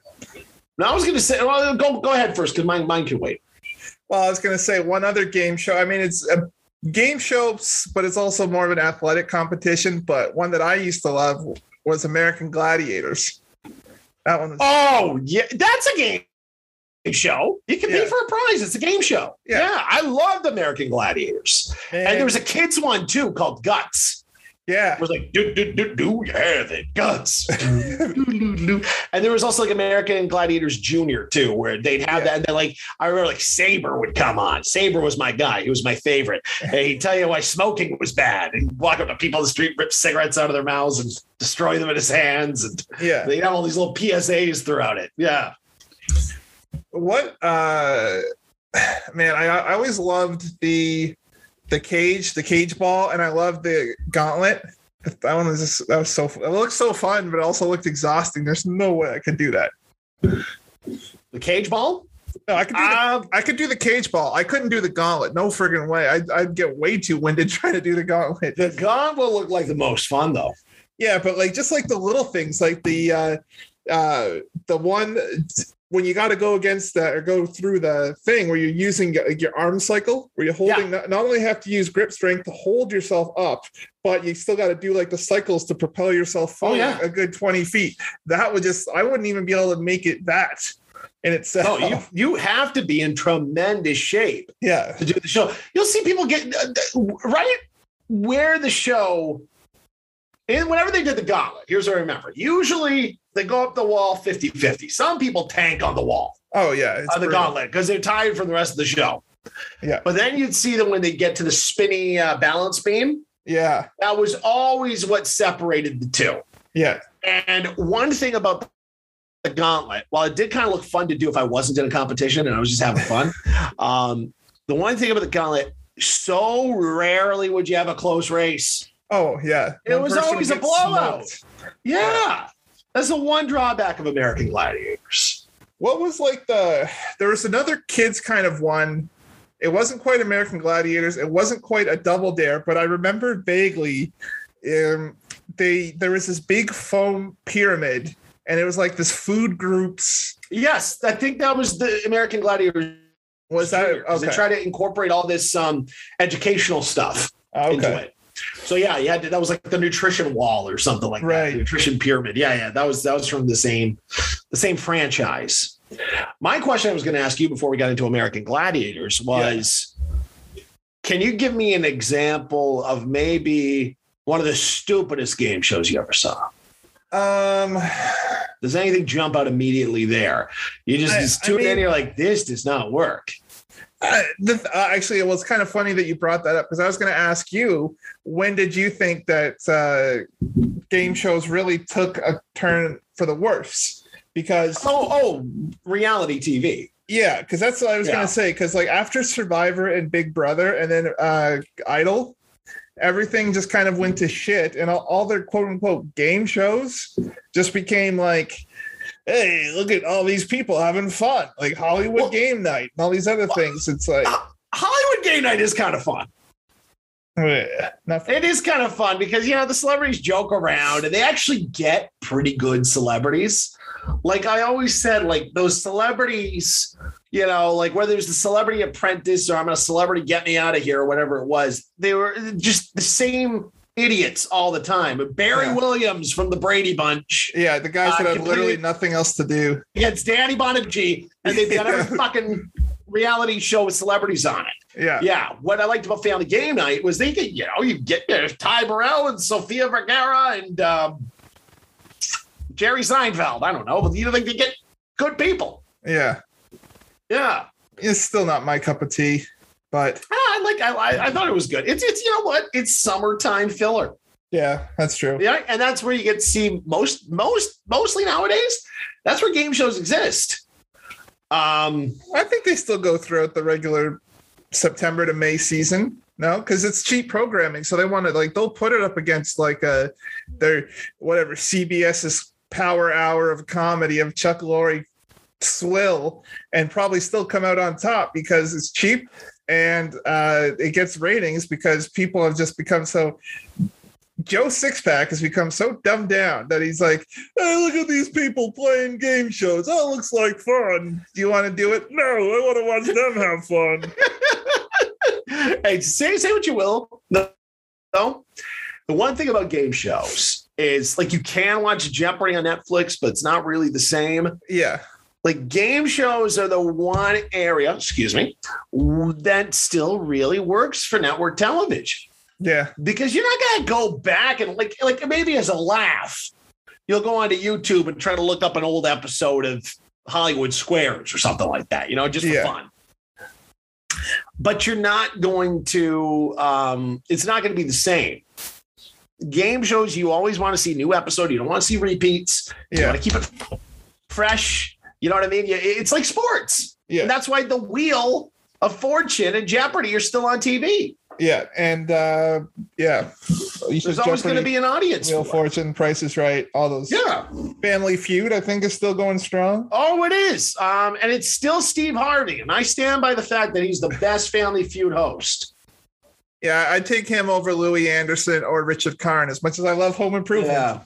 no, I was going to say, well, go go ahead first because mine mine can wait. Well, I was going to say one other game show. I mean, it's a game show, but it's also more of an athletic competition. But one that I used to love was American Gladiators. That one Oh yeah, that's a game show. You can Yeah. pay for a prize. It's a game show. Yeah. Yeah, I loved American Gladiators, and, there was a kids one too called Guts. Yeah, It was like do do do do yeah the guts. (laughs) and there was also like American Gladiators Junior too, where they'd have Yeah. that. And then like I remember like Saber would come on. Saber was my guy. He was my favorite. (laughs) And he'd tell you why smoking was bad. And walk up to people on the street, rip cigarettes out of their mouths, and destroy them in his hands. And yeah. they'd have all these little PSAs throughout it. Yeah. what uh (sighs) man I, I always loved the the cage the cage ball and i love the gauntlet. That one was just that was so it looked so fun but it also looked exhausting. There's no way i could do that. The cage ball. no i could do the, Um, i could do the cage ball. I couldn't do the gauntlet. No friggin' way. I'd, I'd get way too winded (laughs) trying to do the gauntlet. The gauntlet looked like the most fun though. Yeah, but like just like the little things, like the uh uh the one when you got to go against that or go through the thing where you're using your arm cycle, where you're holding not, not only have to use grip strength to hold yourself up, but you still got to do like the cycles to propel yourself Oh, yeah. a good 20 feet. That would just I wouldn't even be able to make it that in itself. No, you you have to be in tremendous shape yeah. to do the show. You'll see people get uh, right where the show, and whenever they did the gauntlet, here's what I remember. Usually they go up the wall 50 50. Some people tank on the wall Oh yeah. It's on the brutal. gauntlet because they're tired from the rest of the show. Yeah. But then you'd see them when they get to the spinny uh, balance beam. Yeah. That was always what separated the two. Yeah. And one thing about the gauntlet, while it did kind of look fun to do if I wasn't in a competition and I was just having fun, (laughs) um, the one thing about the gauntlet, so rarely would you have a close race. Oh yeah. It One was always a blowout. smoked. Yeah. That's the one drawback of American Gladiators. what was like the there was another kids kind of one it wasn't quite american gladiators it wasn't quite a double dare but i remember vaguely um they there was this big foam pyramid and it was like this food groups Yes, I think that was the American Gladiators. was that 'cause They okay try to incorporate all this um, educational stuff into okay it. So yeah, you had to, that was like the nutrition wall or something like that. Right. The nutrition pyramid. Yeah, yeah. That was that was from the same the same franchise. My question I was going to ask you before we got into American Gladiators was can you give me an example of maybe one of the stupidest game shows you ever saw? Um, Does anything jump out immediately there? You just, I- just I tune in, mean- you're like, this does not work. Uh, the, uh, actually, it was kind of funny that you brought that up because I was going to ask you when did you think that uh, game shows really took a turn for the worse? Because Oh, oh, reality TV. yeah, because that's what I was Yeah. going to say. Because like after Survivor and Big Brother, and then uh, Idol, everything just kind of went to shit, and all, all their quote unquote game shows just became like. Hey, look at all these people having fun, like Hollywood Well- Game Night and all these other things. It's like, Hollywood Game Night is kind of fun. It is kind of fun because you know the celebrities joke around and they actually get pretty good celebrities. Like I always said, like those celebrities, you know, like whether it was the Celebrity Apprentice or I'm a celebrity, get me out of here or whatever it was, they were just the same idiots all the time. Barry Yeah. Williams from the Brady Bunch Yeah, the guys Uh, that have literally nothing else to do. Yeah, it's Danny Bonaduce, and they've got every (laughs) fucking reality show with celebrities on it. Yeah. Yeah, what I liked about Family Game Night was they get, you know, you get uh, Ty Burrell and Sofia Vergara and um, Jerry Seinfeld. I don't know, but you know, they get good people. Yeah. Yeah, It's still not my cup of tea, but Ah, I like. I, I thought it was good. It's it's you know what? It's summertime filler. yeah, that's true. Yeah, and that's where you get to see most most mostly nowadays. That's where game shows exist. Um, I think they still go throughout the regular September to May season. No, because it's cheap programming. So they want to like they'll put it up against like uh their whatever CBS's power hour of comedy of Chuck Lorre swill and probably still come out on top because it's cheap and uh it gets ratings because people have just become so Joe Sixpack has become so dumbed down that he's like, hey, look at these people playing game shows. That looks like fun. Do you want to do it? No, I want to watch them have fun. (laughs) hey, say say what you will. No, no. The one thing about game shows is like you can watch Jeopardy on Netflix, but it's not really the same. Yeah. Like game shows are the one area, excuse me, that still really works for network television Yeah. because you're not going to go back and like like maybe as a laugh, you'll go onto YouTube and try to look up an old episode of Hollywood Squares or something like that, you know, just for Yeah. fun. But you're not going to. Um, it's not going to be the same. Game shows you always want to see new episode. You don't want to see repeats. You Yeah. want to keep it fresh. You know what I mean? It's like sports. Yeah. And that's why the wheel of fortune and Jeopardy are still on TV. Yeah. And uh yeah. There's always going to be an audience. Wheel. Fortune, Price is Right, all those. Yeah. Family Feud, I think, is still going strong. Oh, it is. Um, and it's still Steve Harvey. And I stand by the fact that he's the best Family Feud host. Yeah, I'd take him over Louie Anderson or Richard Karn as much as I love Home Improvement. Yeah.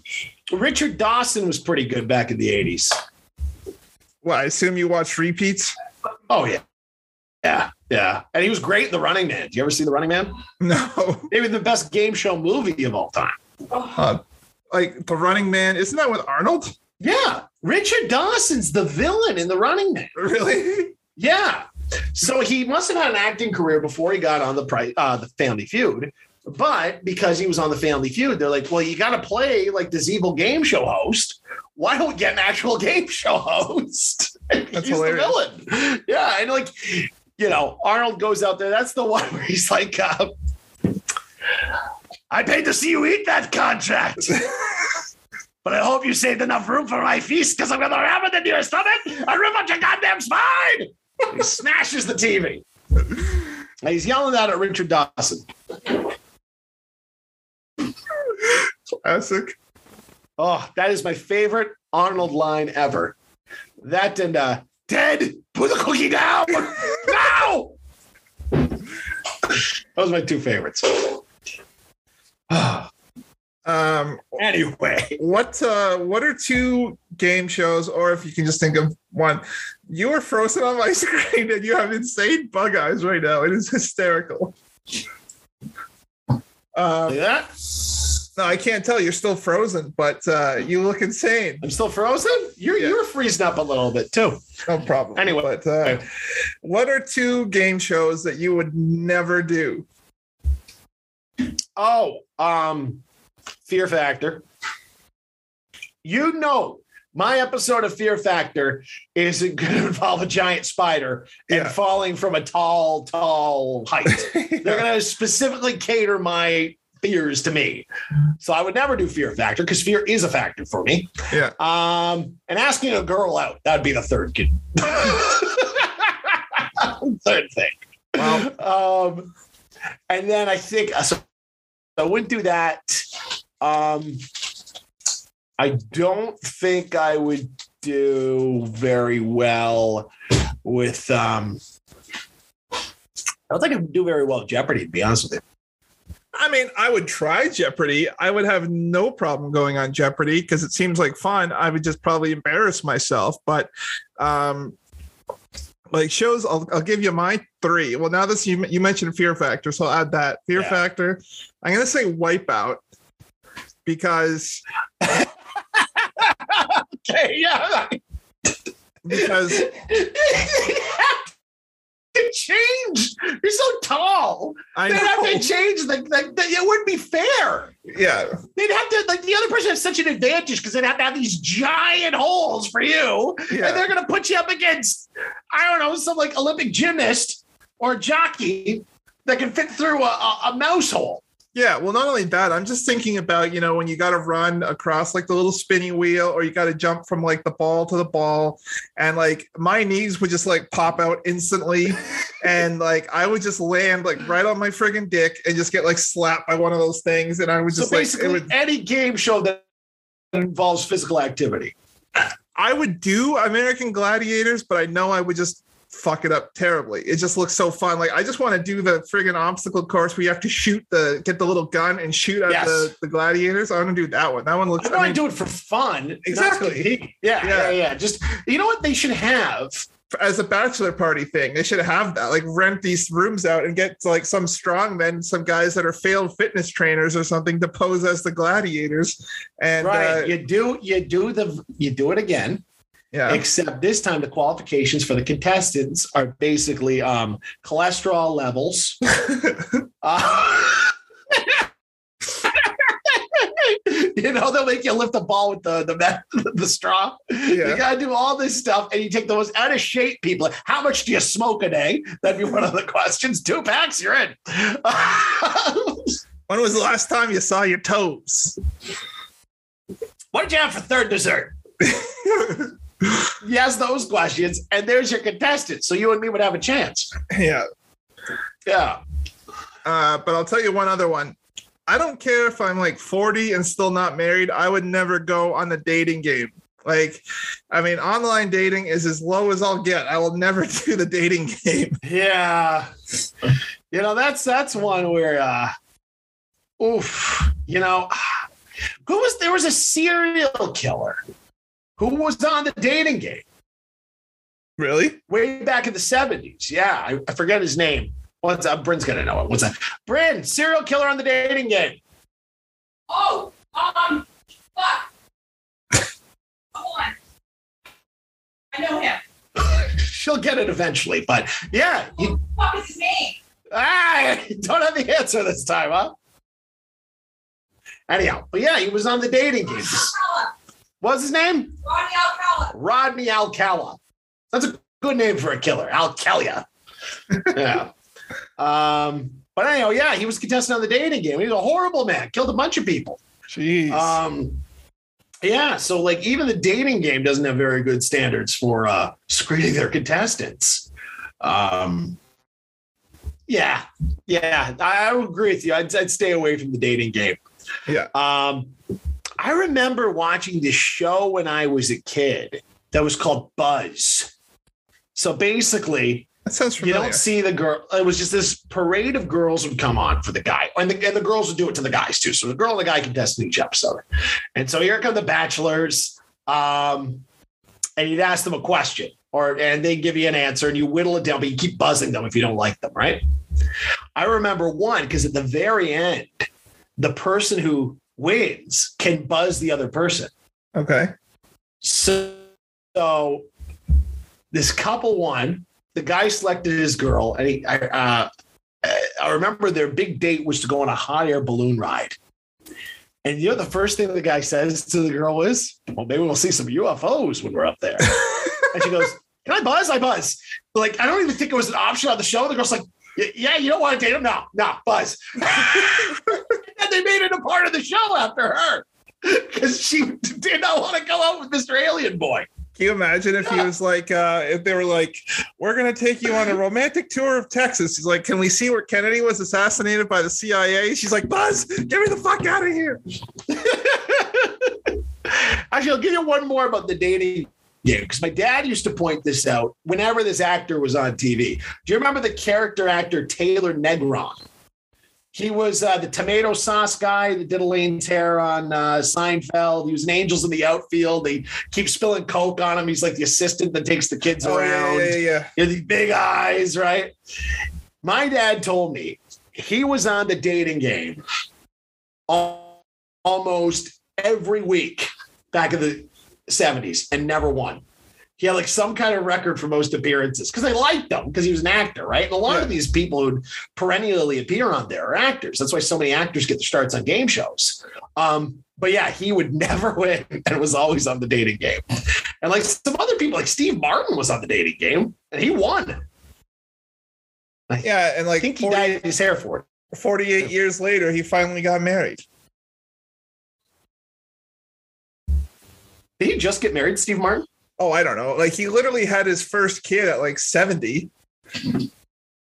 Richard Dawson was pretty good back in the 80s. Well, I assume you watch repeats. Oh, yeah. Yeah. Yeah. And he was great in The Running Man. Do you ever see The Running Man? No. (laughs) Maybe the best game show movie of all time. Uh, like the running man, isn't that with Arnold? Yeah. Richard Dawson's the villain in The Running Man. Really? Yeah. So he must have had an acting career before he got on the pri- uh, the Family Feud. But because he was on the Family Feud, they're like, well, you got to play like this evil game show host. Why don't we get an actual (laughs) game show host? (laughs) That's he's hilarious. the villain. Yeah. And like, you know, Arnold goes out there. That's the (laughs) one where he's like, uh, I paid to see you eat that contract. But I hope you saved enough room for my feast because I'm going to ram it into your stomach and rip out your goddamn spine. he smashes the TV. And he's yelling that at Richard Dawson. Classic. Oh, that is my favorite Arnold line ever. That and uh, Ted, put the cookie down. (laughs) no. Those are my two favorites. (sighs) Um, anyway, what uh, what are two game shows, or if you can just think of one? You are frozen on my (laughs) screen, and you have insane bug eyes right now. It is hysterical. Um, that. No, I can't tell. You're still frozen, but uh, you look insane. I'm still frozen. You're Yeah. you're freezing up a little bit too. No problem. Anyway. but uh, what are two game shows that you would never do? Oh, um, Fear Factor. you know, my episode of Fear Factor is going to involve a giant spider and Yeah. falling from a tall, tall height. (laughs) They're going to specifically cater my fears to me. So I would never do Fear Factor because fear is a factor for me. Yeah. Um, and asking a girl out, that'd be the third kid. (laughs) third thing. Um, and then I think so I wouldn't do that. Um, I don't think I would do very well with. Um, I don't think I would do very well with Jeopardy. To be honest with you. I mean, I would try Jeopardy. I would have no problem going on Jeopardy because it seems like fun. I would just probably embarrass myself. But um like shows, I'll, I'll give you my three. Well, now this you you mentioned Fear Factor, so I'll add that Fear Yeah. Factor. I'm gonna say Wipeout because (laughs) Okay, yeah. because (laughs) to change. You're so tall. I They'd have know to change the, the- It wouldn't be fair. yeah They'd have to like the other person has such an advantage because they'd have to have these giant holes for you, Yeah. and they're gonna put you up against I don't know some like Olympic gymnast or jockey that can fit through a, a, a mouse hole. Yeah, well, not only that, I'm just thinking about, you know, when you got to run across like the little spinning wheel or you got to jump from like the ball to the ball. And like my knees would just like pop out instantly. (laughs) and like I would just land like right on my friggin' dick and just get like slapped by one of those things. And I would So just like, basically, would, any game show that involves physical activity. I would do American Gladiators, but I know I would just fuck it up terribly. It just looks so fun. Like I just want to do the friggin' obstacle course where you have to shoot the, get the little gun and shoot at Yes. the, the gladiators. I want to do that one. That one looks, I I want mean, to do it for fun. Exactly. Yeah, Yeah. yeah, yeah. Just you know what they should have. as a bachelor party thing. They should have that. Like rent these rooms out and get like some strong men, some guys that are failed fitness trainers or something to pose as the gladiators. And right. uh, you do you do the you do it again. Yeah, Except this time the qualifications for the contestants are basically um cholesterol levels. Uh, (laughs) (laughs) you know, they'll make you lift the ball with the the, (laughs) the straw. You gotta do all this stuff, and you take the most out of shape people. How much do you smoke a day? That'd be one of the questions. Two packs, you're in. When was the last time you saw your toes? what did you have for third dessert? Yes, those questions, and there's your contestant. So you and me would have a chance. yeah. Yeah. Uh, but I'll tell you one other one. I don't care if I'm like 40 and still not married. I would never go on the dating game. Like, I mean, online dating is as low as I'll get. I will never (laughs) do the dating game. Yeah. You know, that's that's one where uh oof, you know, who was there was a serial killer who was on the dating game Really? way back in the 70s. Yeah, I, I forget his name. What's up? Bryn's gonna know it. What's up? Bryn, serial killer on the dating game. Oh, um, fuck. Hold on. I know him. (laughs) She'll get it eventually, but yeah, you, What the fuck is his name? ah, (laughs) don't have the answer this time, huh? Anyhow, but yeah, he was on the dating game. Alcala. What's his name? Rodney Alcala. Rodney Alcala. That's a good name for a killer, Alcalia. (laughs) yeah. Um, but anyhow, yeah, he was contestant on the dating game. He was a horrible man, killed a bunch of people. Jeez. Um, yeah, so like even the dating game doesn't have very good standards for uh, screening their contestants. Um, yeah, yeah, I, I would agree with you. I'd, I'd stay away from the dating game. Yeah. Um, I remember watching this show when I was a kid that was called Buzz. So basically, that sounds you don't see the girl. It was just this parade of girls would come on for the guy, and the, and the girls would do it to the guys too. So the girl and the guy contested each episode, and so here come the bachelors, um, and you'd ask them a question, or and they give you an answer, and you whittle it down, but you keep buzzing them if you don't like them, right? I remember one because at the very end, the person who wins can buzz the other person. okay. So, so this couple won. The guy selected his girl, and he, I, uh, I remember their big date was to go on a hot air balloon ride. And you know the first thing the guy says to the girl is, "Well, maybe we'll see some UFOs when we're up there." (laughs) and she goes, "Can I buzz? I buzz." Like I don't even think it was an option on the show. The girl's like, "Y- "Yeah, you don't want to date him? No, no, buzz." (laughs) and they made it a part of the show after her because she did not want to go out with Mr. Alien Boy. Can you imagine if he was like, uh, if they were like, we're going to take you on a romantic tour of Texas? He's like, can we see where Kennedy was assassinated by the CIA? She's like, Buzz, get me the fuck out of here. (laughs) Actually, I'll give you one more about the dating game because my dad used to point this out whenever this actor was on TV. Do you remember the character actor Taylor Negron? He was uh, the tomato sauce guy that did Elaine's hair on uh, Seinfeld. He was an Angels in the outfield. They keep spilling coke on him. He's like the assistant that takes the kids Oh, yeah, around. yeah, yeah, yeah. He had these big eyes, right? My dad told me he was on the dating game almost every week back in the 70s and never won. He had like some kind of record for most appearances because they liked him because he was an actor, right? And a lot Yeah. of these people who would perennially appear on there are actors. That's why so many actors get their starts on game shows. Um, but yeah, he would (laughs) never win and was always on the dating game. And like some other people, like Steve Martin was on the dating game and he won. Yeah, and like I think he 40 dyed his hair for it. 48 years later, he finally got married. Did he just get married, Steve Martin? Oh, I don't know. Like he literally had his first kid at like 70.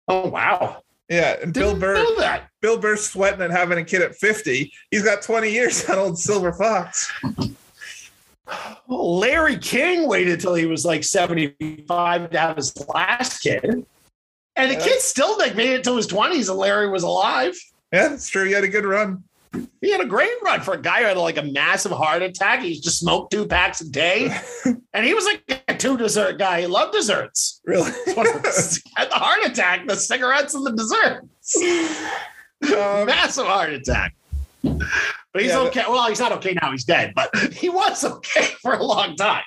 Oh wow. Yeah, and Bill Didn't Burr, know that. Bill Burr sweating and having a kid at 50. He's got 20 years on old Silver Fox. Well, Larry King waited till he was like 75 to have his last kid. And the Yeah. kid still like made it till his 20s and Larry was alive. Yeah, that's true. He had a good run. He had a great run for a guy who had like a massive heart attack. He just smoked two packs a day. (laughs) and he was like a two dessert guy. He loved desserts. Really. (laughs) Had the heart attack, the cigarettes and the desserts. Um, massive heart attack. But he's Yeah, okay. Well, he's not okay now. He's dead, but (laughs) he was okay for a long time.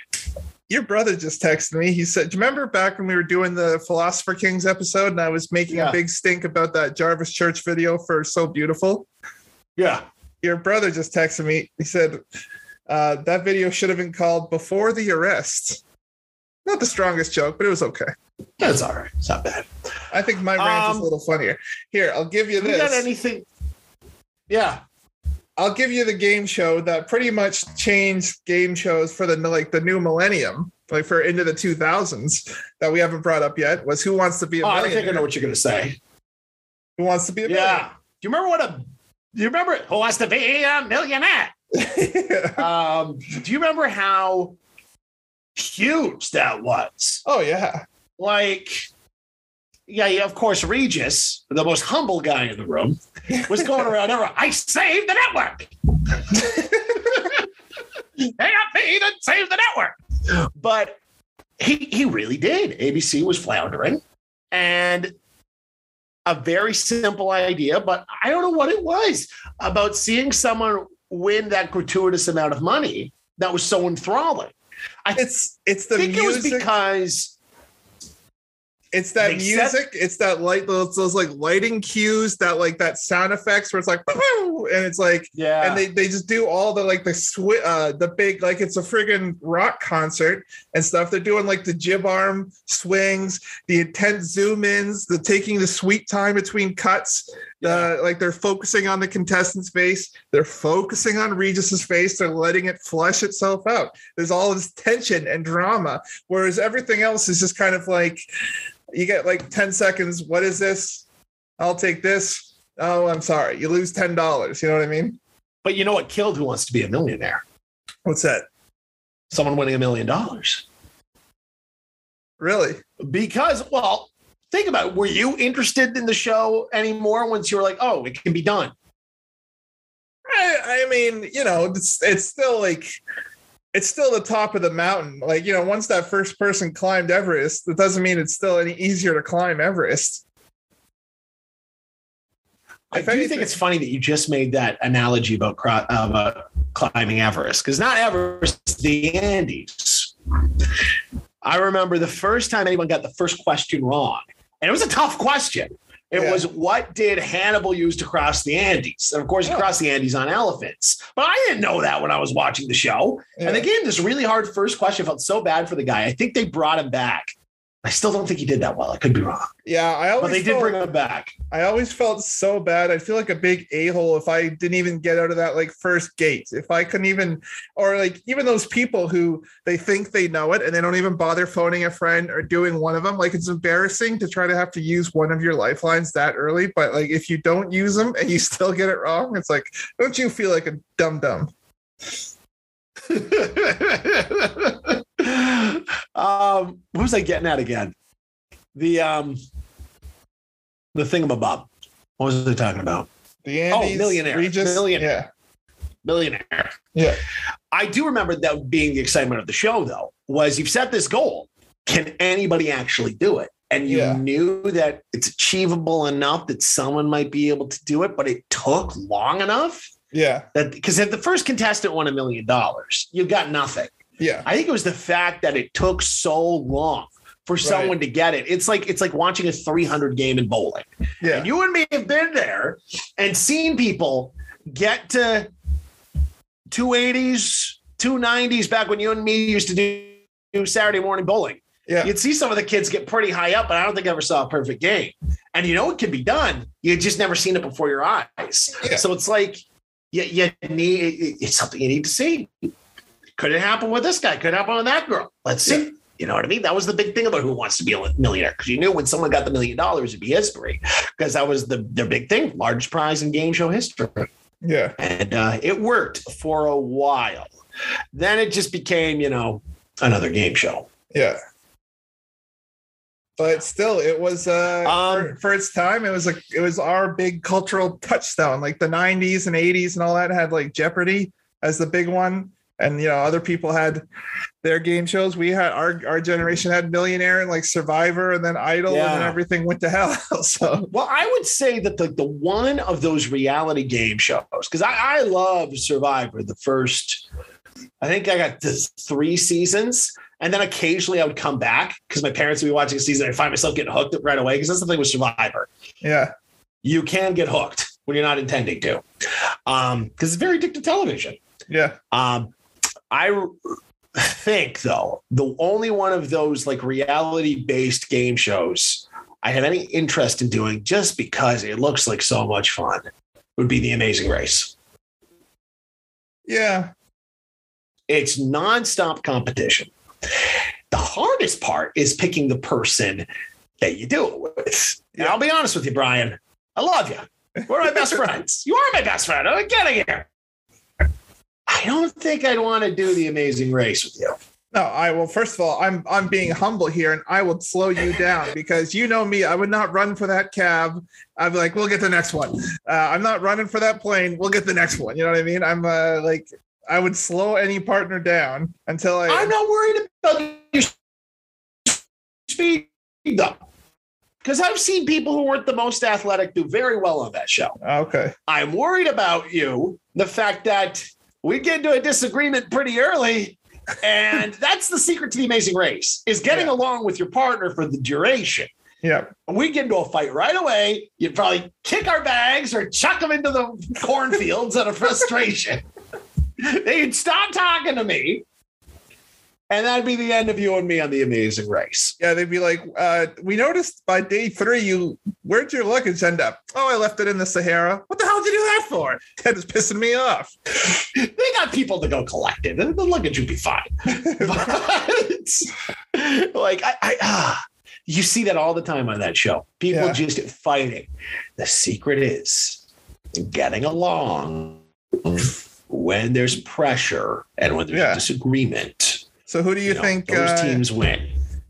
Your brother just texted me. He said, Do you remember back when we were doing the Philosopher Kings episode and I was making Yeah. a big stink about that Jarvis Church video for So Beautiful? Yeah. Your brother just texted me. He said, uh, That video should have been called Before the Arrest. Not the strongest joke, but it was okay. That's all right. It's not bad. I think my rant is Um, a little funnier. Here, I'll give you You got anything? Yeah. I'll give you the game show that pretty much changed game shows for the like the new millennium, like for into the 2000s that we haven't brought up yet. Was Who Wants to Be a Oh, I think I know what you're going to say. Who Wants to Be a Millionaire? Yeah. Do you remember what a? Do you remember who wants to be a millionaire? (laughs) Um, do you remember how huge that was? oh yeah. Like, yeah, yeah, of course, Regis, the most humble guy in the room, was going (laughs) around. I saved the network. (laughs) they got paid and saved the network. But he he really did. ABC was floundering, and a very simple idea, but I don't know what it was about seeing someone win that gratuitous amount of money that was so enthralling. It's it's the I think it was because it's that set- music. It's that light those, those like lighting cues, that like that sound effects where it's like and it's like yeah, and they, they just do all the like the swi- uh the big like it's a friggin' rock concert and stuff. They're doing like the jib arm swings, the intense zoom ins, the taking the sweet time between cuts. The like they're focusing on the contestant's face, they're focusing on Regis's face, they're letting it flush itself out. There's all this tension and drama, whereas everything else is just kind of like you get like 10 seconds. What is this? I'll take this. Oh, I'm sorry. You lose ten dollars. You know what I mean? but you know what killed Who Wants to Be a Millionaire? What's that? Someone winning a million dollars. Really? Because, well, think about it. Were you interested in the show anymore once you were like, oh, it can be done? I, I mean, you know, it's it's still like it's still the top of the mountain. Like, you know, once that first person climbed Everest, that doesn't mean it's still any easier to climb Everest. I If do anything- think it's funny that you just made that analogy about, uh, about climbing Everest because not Everest, the Andes. I remember the first time anyone got the first question wrong, and it was a tough question. It Yeah. was what did Hannibal use to cross the Andes? And of course, he Yeah. crossed the Andes on elephants. But I didn't know that when I was watching the show. Yeah. And they gave him this really hard first question. I felt so bad for the guy. I think they brought him back. I still don't think he did that well. I could be wrong, Yeah, I always but they did bring him back. I always felt so bad. I feel like a big a hole if I didn't even get out of that like first gate. If I couldn't even, or like even those people who they think they know it and they don't even bother phoning a friend or doing one of them. Like it's embarrassing to try to have to use one of your lifelines that early. But like if you don't use them and you (laughs) still get it wrong, it's like, don't you feel like a dum dum? (laughs) (laughs) um, what was I getting at again? The um, the thingamabob. What was I talking about? The Andes, millionaire. Regis, Millionaire. Millionaire. Yeah, I do remember that being the excitement of the show, though, was you've set this goal. Can anybody actually do it? And you Yeah. knew that it's achievable enough that someone might be able to do it, but it took long enough yeah, that because if the first contestant won a million dollars, you got nothing. Yeah, I think it was the fact that it took so long for someone to get it. It's like it's like watching a 300 game in bowling. yeah, And you and me have been there and seen people get to 280s, 290s back when you and me used to do, do Saturday morning bowling. yeah. You'd see some of the kids get pretty high up, but I don't think I ever saw a perfect game. And you know it can be done. You just never seen it before your eyes. Yeah. So it's like you, you need it's something you need to see. Could it happen with this guy? Could it happen with that girl? Let's see. You know what I mean? That was the big thing about who wants to be a millionaire because you knew when someone got the million dollars, it'd be history because that was the their big thing, largest prize in game show history, yeah. and uh, it worked for a while. Then it just became, you know, another game show. Yeah. But still, it was uh Um, for, for its time. It was like it was our big cultural touchstone. Like the '90s and '80s and all that had like Jeopardy as the big one, and you know other people had their game shows. We had our our generation had Millionaire and like Survivor, and then Idol, and then everything went to hell. (laughs) so Well, I would say that the, the one of those reality game shows, because I, I love Survivor, the first, I think I got the three seasons. And then occasionally I would come back because my parents would be watching a season and I find myself getting hooked right away. Because that's the thing with Survivor. yeah, You can get hooked when you're not intending to. Um, because it's very addictive television. yeah, Um, I think though the only one of those like reality based game shows I have any interest in doing just because it looks like so much fun would be the Amazing Race. yeah, It's nonstop competition. The hardest part is picking the person that you do it with. And I'll be honest with you, Brian. I love you. We're my best (laughs) friends. You are my best friend. I'm getting here. I don't think I'd want to do the Amazing Race with you. No, I well. First of all, I'm I'm being humble here, and I will slow you down because you know me. I would not run for that cab. I'd be like, we'll get the next one. Uh, I'm not running for that plane. We'll get the next one. You know what I mean? I'm uh, like, I would slow any partner down until I. I'm not worried about your speed though, because I've seen people who weren't the most athletic do very well on that show. okay. I'm worried about you, the fact that we get into a disagreement pretty early. And (laughs) that's the secret to the amazing race is getting Yeah. along with your partner for the duration. Yeah. We get into a fight right away. You'd probably kick our bags or chuck them into the cornfields out of frustration. (laughs) They'd stop talking to me. And that'd be the end of you and me on the amazing race. Yeah. They'd be like, uh, we noticed by day three, you where'd your luggage end up? Oh, I left it in the Sahara. What the hell did you do that for? That is pissing me off. (laughs) They got people to go collect it, and the luggage would be fine. (laughs) But, like I, I ah, you see that all the time on that show. People Yeah. just fighting. The secret is getting along when there's pressure and when there's Yeah. disagreement. So who do you, know, think those uh, teams win?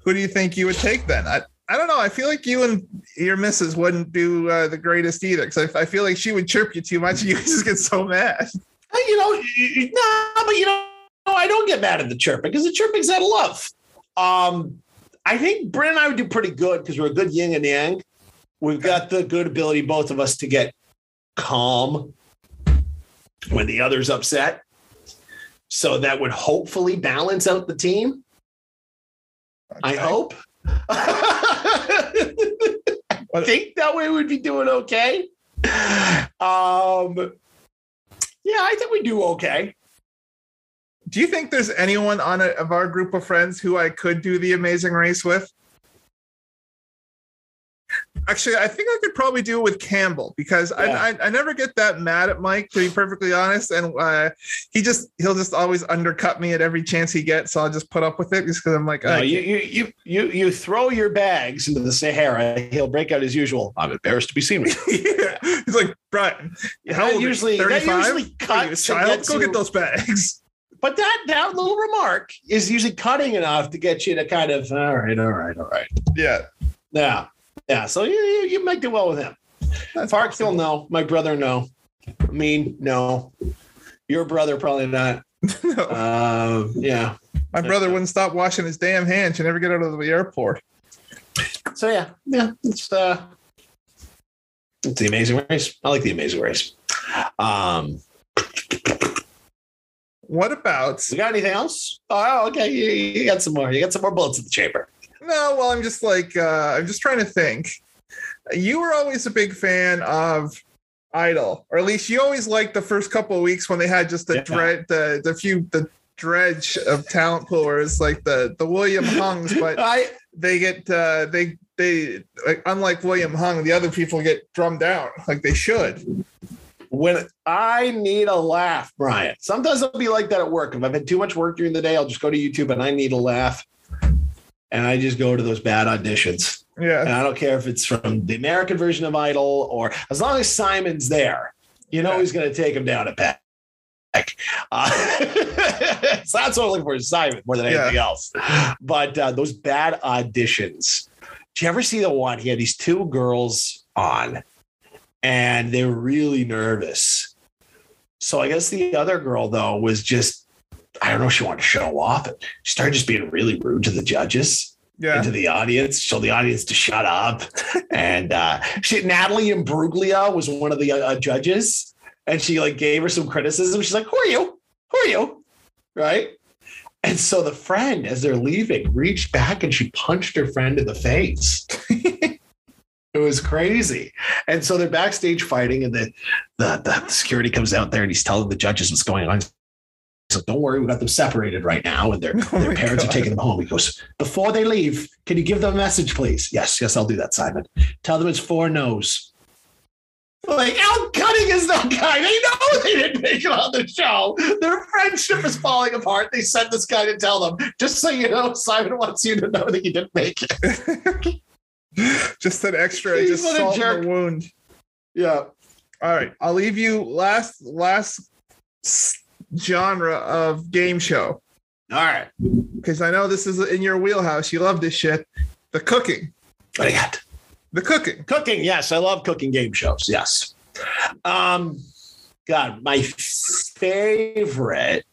who do you think you would take then? I, I don't know. I feel like you and your missus wouldn't do uh, the greatest either because I, I feel like she would chirp you too much and (laughs) you just get so mad. You know, no, but you know, I don't get mad at the chirping because the chirping's out of love. Um, I think Bryn and I would do pretty good because we're a good yin and yang. We've got the good ability, both of us, to get calm when the other's upset. So that would hopefully balance out the team. I hope. (laughs) I think that way we'd be doing okay. Um, yeah, I think we do okay. Do you think there's anyone on a, of our group of friends who I could do the Amazing Race with? Actually, I think I could probably do it with Campbell because Yeah. I, I I never get that mad at Mike to be perfectly honest, and uh, he just he'll just always undercut me at every chance he gets, so I'll just put up with it just because I'm like, No, you, you you you you throw your bags into the Sahara. He'll break out as usual. I'm embarrassed to be seen with. (laughs) you." yeah. He's like, Brian, how old usually- usually, that 35? usually Are you a cuts child? get Go to- get those bags. (laughs) But that that little remark is usually cutting enough to get you to kind of all right, all right, all right. Yeah. Yeah, yeah. So you you, you might do well with him. That's Parkville, no. My brother, no. Me, no. Your brother, probably not. (laughs) No. Um, yeah. My brother wouldn't stop washing his damn hands. You never get out of the airport. So yeah, yeah. It's uh, it's the Amazing Race. I like the Amazing Race. Um, What about got anything else? Oh, okay. You, you got some more. You got some more bullets in the chamber. No, well, I'm just like uh, I'm just trying to think. You were always a big fan of Idol, or at least you always liked the first couple of weeks when they had just the Yeah. dread, the the few the dredge of talent poolers like the the William (laughs) Hungs, but I they get uh, they they like, unlike William Hung, the other people get drummed out like they should. when I need a laugh, Brian. Sometimes I'll be like that at work. If I've had too much work during the day, I'll just go to YouTube and I need a laugh. And I just go to those bad auditions. Yeah, And I don't care if it's from the American version of Idol or as long as Simon's there, you know Yeah. he's going to take him down a peg. (laughs) Uh, (laughs) so that's what I'm looking for is Simon more than Yeah. anything else. But uh, those bad auditions. Did you ever see the one? He had these two girls on and they were really nervous. So I guess the other girl, though, was just, I don't know, she wanted to show off. She started just being really rude to the judges yeah. into the audience, told the audience to shut up. (laughs) and uh, she, Natalie Imbruglia was one of the uh, judges, and she like gave her some criticism. She's like, "Who are you? Who are you?" Right. And so the friend, as they're leaving, reached back and she punched her friend in the face. (laughs) it was crazy. And so they're backstage fighting, and the, the the security comes out there and he's telling the judges what's going on. So don't worry, we got them separated right now, and their (laughs) Oh their parents God. are taking them home. He goes, before they leave, can you give them a message, please? Yes, yes, I'll do that, Simon. Tell them it's four no's. Like Al Cutting is the guy. They know (laughs) they didn't make it on the show. Their friendship is falling apart. They sent this guy to tell them, just so you know, Simon wants you to know that you didn't make it. (laughs) just an extra, He's just salt jerk. the wound. Yeah. All right, I'll leave you last last genre of game show All right. because I know this is in your wheelhouse. You love this shit. The cooking, What do you got? the cooking. Cooking, yes, I love cooking game shows. Yes. Um, God, my favorite.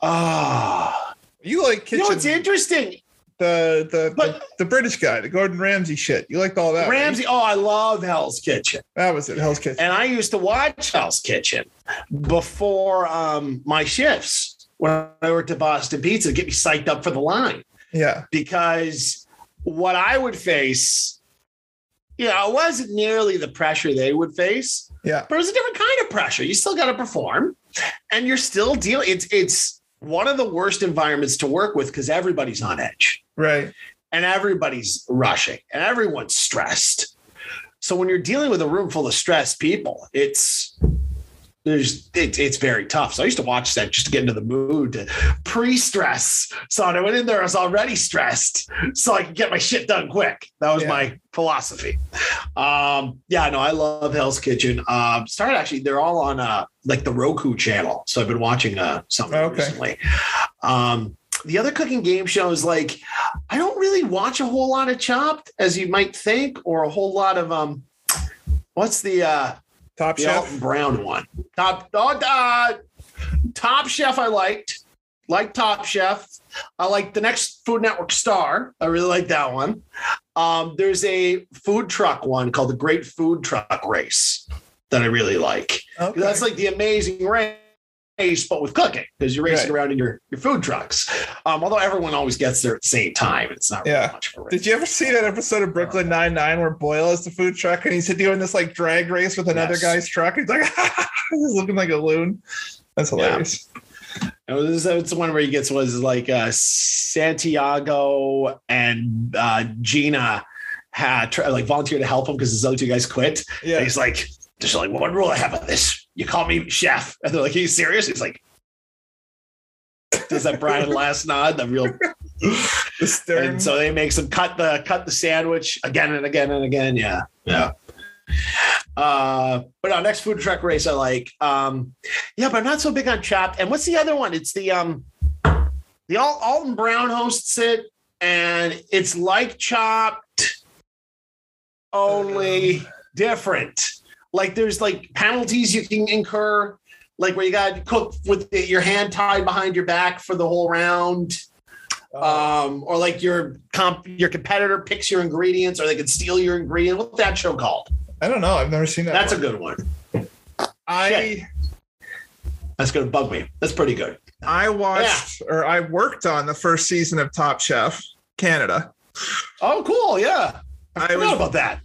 Ah, You like you know it's interesting? The the, But- the the British guy, the Gordon Ramsay shit. You liked all that. right? Ramsay. Oh, I love Hell's Kitchen, That was it. Hell's Kitchen. and I used to watch Hell's Kitchen before um, my shifts when I worked at Boston Pizza to get me psyched up for the line. Yeah, because what I would face, you know, it wasn't nearly the pressure they would face, yeah, but it was a different kind of pressure. You still got to perform, and you're still dealing. It's it's one of the worst environments to work with because everybody's on edge right. and everybody's rushing and everyone's stressed. So when you're dealing with a room full of stressed people, it's there's it, it's very tough. So I used to watch that just to get into the mood to pre-stress. So when I went in there, I was already stressed, so I could get my shit done quick. That was Yeah. my philosophy. Um, yeah, no, I love Hell's Kitchen. Um, started actually, they're all on uh like the Roku channel. So I've been watching uh some Okay. recently. Um, the other cooking game shows, like I don't really watch a whole lot of Chopped, as you might think, or a whole lot of um, what's the uh Top the Chef. Brown one? Top oh, uh, Top Chef. I liked like Top Chef. I like the next Food Network star. I really like that one. Um, there's a food truck one called the Great Food Truck Race that I really like. Okay. That's like the amazing race. Race, but with cooking because you're racing Right. around in your, your food trucks. Um, although everyone always gets there at the same time, it's not really Yeah. much of a race. Did you ever see that episode of Brooklyn Nine Nine where Boyle is the food truck and he's doing this like drag race with another Yes. guy's truck? He's like, (laughs) he's looking like a loon. That's hilarious. It was it's the one where he gets was like uh, Santiago and uh, Gina had like volunteered to help him because his other two guys quit. Yeah. And he's like, "There's only one rule I have on this. You call me chef." And they're like, "Are you serious?" He's like, "Does that Brian (laughs) last nod? The real." The. And so they makes him cut the cut the sandwich again and again and again. Yeah, yeah. Uh, but our next food truck race I like. Um, yeah, but I'm not so big on chopped. And what's the other one? It's the um, the Al- Alton Brown hosts it, and it's like chopped, only different. Like there's like penalties you can incur, like where you got to cook with the, your hand tied behind your back for the whole round Uh, um, or like your comp your competitor picks your ingredients, or they can steal your ingredient. What's that show called? I don't know. I've never seen that. That's a good one. I That's gonna bug me. That's pretty good. I watched or I worked on the first season of Top Chef Canada. Oh, cool. Yeah, I, I was about that.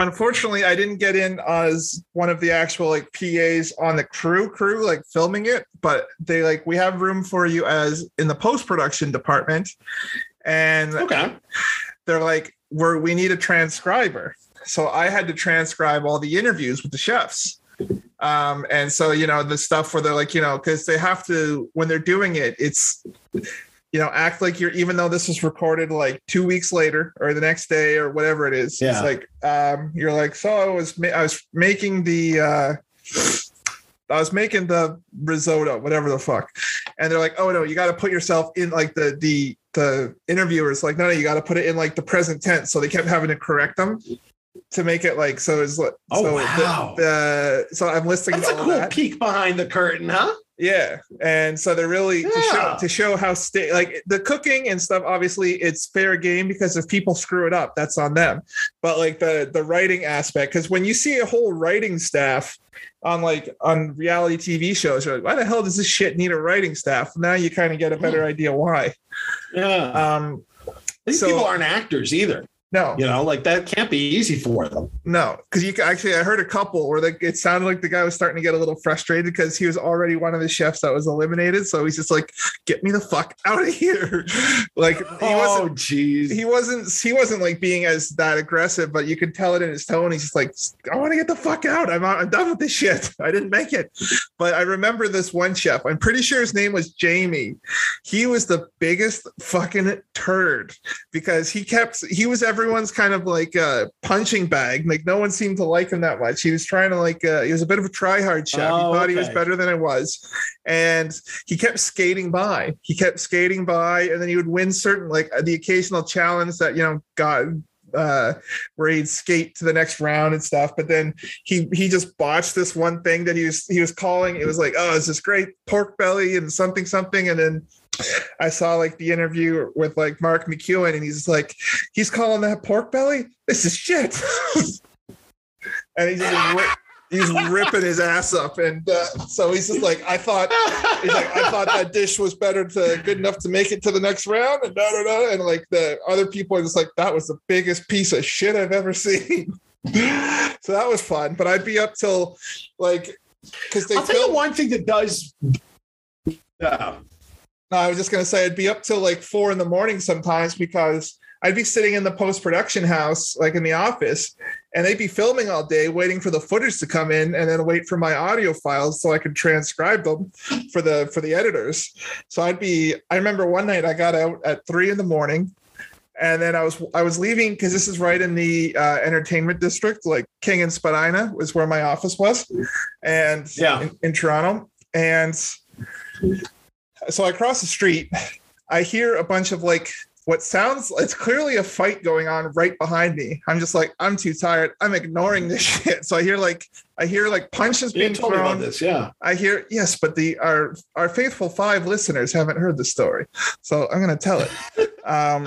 Unfortunately I didn't get in as one of the actual like PAs on the crew crew like filming it, but they like we have room for you as in the post production department, and Okay. they're like we're we need a transcriber, so I had to transcribe all the interviews with the chefs. Um, and so you know the stuff where they're like you know because they have to when they're doing it it's you know act like you're even though this was recorded like two weeks later or the next day or whatever it is Yeah. it's like um you're like so i was ma- i was making the uh I was making the risotto, whatever the fuck, and they're like, "Oh no, you got to put yourself in like the the the interviewers like, no, no, you got to put it in like the present tense." So they kept having to correct them to make it like so. It's like Oh, so wow. the, the so I'm listening. That's a cool that. peek behind the curtain, huh? Yeah, and so they're really to show to show how sta- like the cooking and stuff. Obviously, it's fair game because if people screw it up, that's on them. But like the the writing aspect, because when you see a whole writing staff on like on reality TV shows, you're like, why the hell does this shit need a writing staff? Now you kind of get a better idea why. Yeah. Um, These so- people aren't actors either. No, You know, like that can't be easy for them. No, because you actually, I heard a couple where like it sounded like the guy was starting to get a little frustrated because he was already one of the chefs that was eliminated. So he's just like, "Get me the fuck out of here!" (laughs) like he Oh, wasn't, jeez. he wasn't, he wasn't like being as that aggressive, but you could tell it in his tone. He's just like, "I want to get the fuck out. I'm out. I'm done with this shit. (laughs) I didn't make it." But I remember this one chef. I'm pretty sure his name was Jamie. He was the biggest fucking turd because he kept he was everyone's kind of like uh punching bag. Like no one seemed to like him that much. He was trying to like uh he was a bit of a try hard chef Oh, he thought he was better than i was. And he kept skating by. He kept skating by and then he would win certain like the occasional challenge that you know got uh where he'd skate to the next round and stuff but then he he just botched this one thing that he was he was calling. It was like oh it's this great pork belly and something something? And then I saw like the interview with like Mark McEwan, and he's like, he's calling that pork belly. This is shit, (laughs) and he's just he's ripping his ass up, and uh, so he's just like, I thought he's like, I thought that dish was better to good enough to make it to the next round, and da da da, and like the other people are just like, that was the biggest piece of shit I've ever seen. (laughs) so that was fun, but I'd be up till like because they I'll tell you one thing that does. Yeah. No, I was just gonna say I'd be up till like four in the morning sometimes because I'd be sitting in the post production house, like in the office, and they'd be filming all day, waiting for the footage to come in, and then wait for my audio files so I could transcribe them for the for the editors. So I'd be. I remember one night I got out at three in the morning, and then I was I was leaving because this is right in the uh, entertainment district, like King and Spadina was where my office was, and Yeah. in, in Toronto, and so I cross the street. I hear a bunch of like what sounds it's clearly a fight going on right behind me. I'm just like, I'm too tired. I'm ignoring this (laughs) shit. So I hear like I hear like punches You being told me about thrown. this. Yeah. I hear yes, but the our our faithful five listeners haven't heard the story. So I'm gonna tell it. (laughs) Um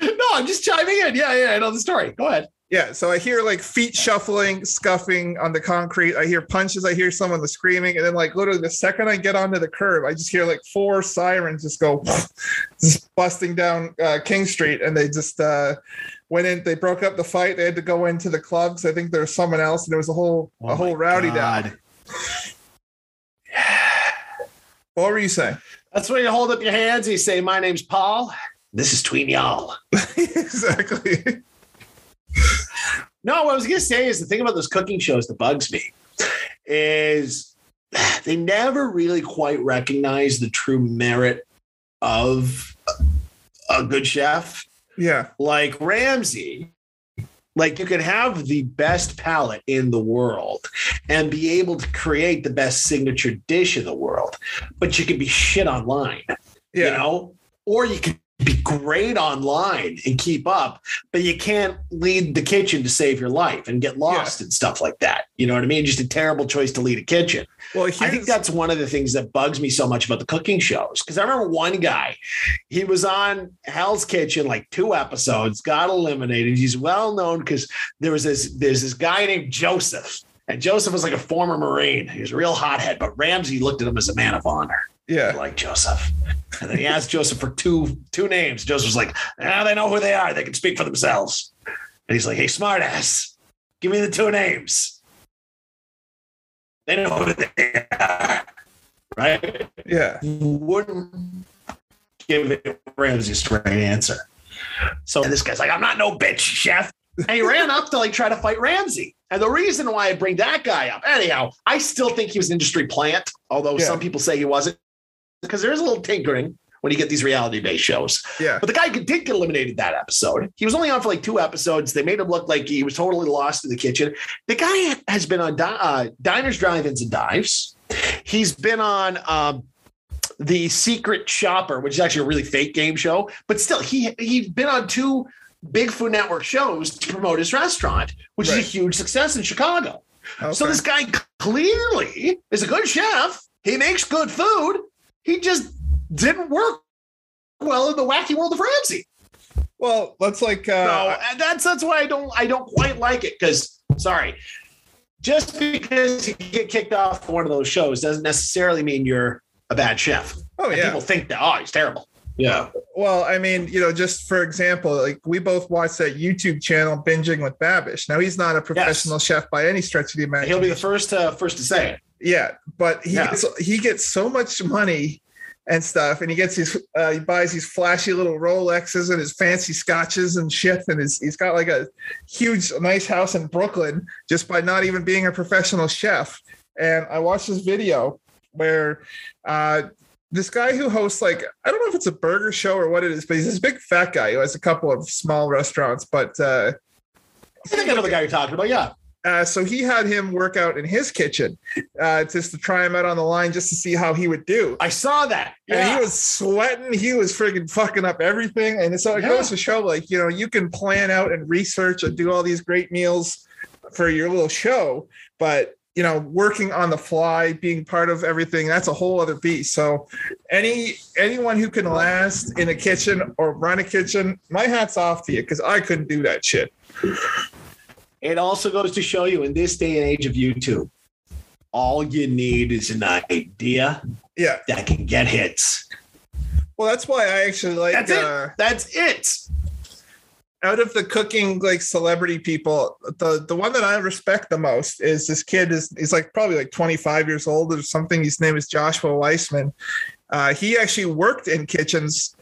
No, I'm just chiming in. Yeah, yeah, I know the story. Go ahead. Yeah, so I hear like feet shuffling, scuffing on the concrete. I hear punches. I hear someone screaming, and then like literally the second I get onto the curb, I just hear like four sirens just go, (laughs) just busting down uh, King Street, and they just uh, went in. They broke up the fight. They had to go into the clubs. I think there was someone else, and there was a whole Oh a whole rowdy God. down. (sighs) What were you saying? That's when you hold up your hands and you say, My name's Paul. This is Tween Y'all. (laughs) exactly. No, what I was gonna say is the thing about those cooking shows that bugs me is they never really quite recognize the true merit of a good chef. Yeah. Like Ramsay, like you could have the best palate in the world and be able to create the best signature dish in the world, but you could be shit online Yeah. you know or you could be great online and keep up but you can't lead the kitchen to save your life and get lost and stuff like that. You know what i mean? Just a terrible choice to lead a kitchen. Well, i think that's one of the things that bugs me so much about the cooking shows because i remember one guy he was on hell's kitchen like two episodes got eliminated. He's well known because there was this there's this guy named joseph and joseph was like a former marine. He was a real hothead but ramsay looked at him as a man of honor yeah. like Joseph. And then he asked Joseph for two two names. Joseph was like, "Ah, they know who they are. They can speak for themselves." And he's like, "Hey, smartass, give me the two names. They know who they are, right?" Yeah. You wouldn't give it Ramsay a straight answer. So this guy's like, "I'm not no bitch, chef." And he ran up to like try to fight Ramsay. And the reason why I bring that guy up, anyhow, I still think he was an industry plant, although Yeah. some people say he wasn't, because there is a little tinkering when you get these reality based shows. Yeah. But the guy did get eliminated that episode. He was only on for like two episodes. They made him look like he was totally lost in the kitchen. The guy has been on uh, Diners, Drive-Ins, and Dives. He's been on um, the Secret Shopper, which is actually a really fake game show. But still, he he's been on two big Food Network shows to promote his restaurant, which is a huge success in Chicago. Okay. So this guy clearly is a good chef. He makes good food. He just didn't work well in the wacky world of Ramsay. well, that's like So uh, and that's that's why I don't I don't quite like it because sorry, just because you get kicked off one of those shows doesn't necessarily mean you're a bad chef. oh And yeah. People think that oh he's terrible. Yeah. Well, I mean, you know, just for example, like we both watched that YouTube channel binging with Babish. Now he's not a professional chef by any stretch of the imagination. He'll be the first uh, first to say it. Yeah, but he Yeah. gets he gets so much money and stuff, and he gets these uh, he buys these flashy little Rolexes and his fancy scotches and shit, and his, he's got like a huge nice house in Brooklyn just by not even being a professional chef. And I watched this video where uh, this guy who hosts like I don't know if it's a burger show or what it is, but he's this big fat guy who has a couple of small restaurants, but. Uh, I think I know the guy you're talking about. Yeah. Uh, so he had him work out in his kitchen uh, just to try him out on the line just to see how he would do. I saw that. And he was sweating. He was freaking fucking up everything. And so it Yeah. goes to show, like, you know, you can plan out and research and do all these great meals for your little show, but you know, working on the fly, being part of everything, that's a whole other beast. So any anyone who can last in a kitchen or run a kitchen, my hat's off to you because I couldn't do that shit. It also goes to show you in this day and age of YouTube, all you need is an idea Yeah. that can get hits. Well, that's why I actually like That's it. uh, That's it. out of the cooking like celebrity people, the the one that I respect the most is this kid is he's like probably like 25 years old or something. His name is Joshua Weissman. Uh, he actually worked in kitchens.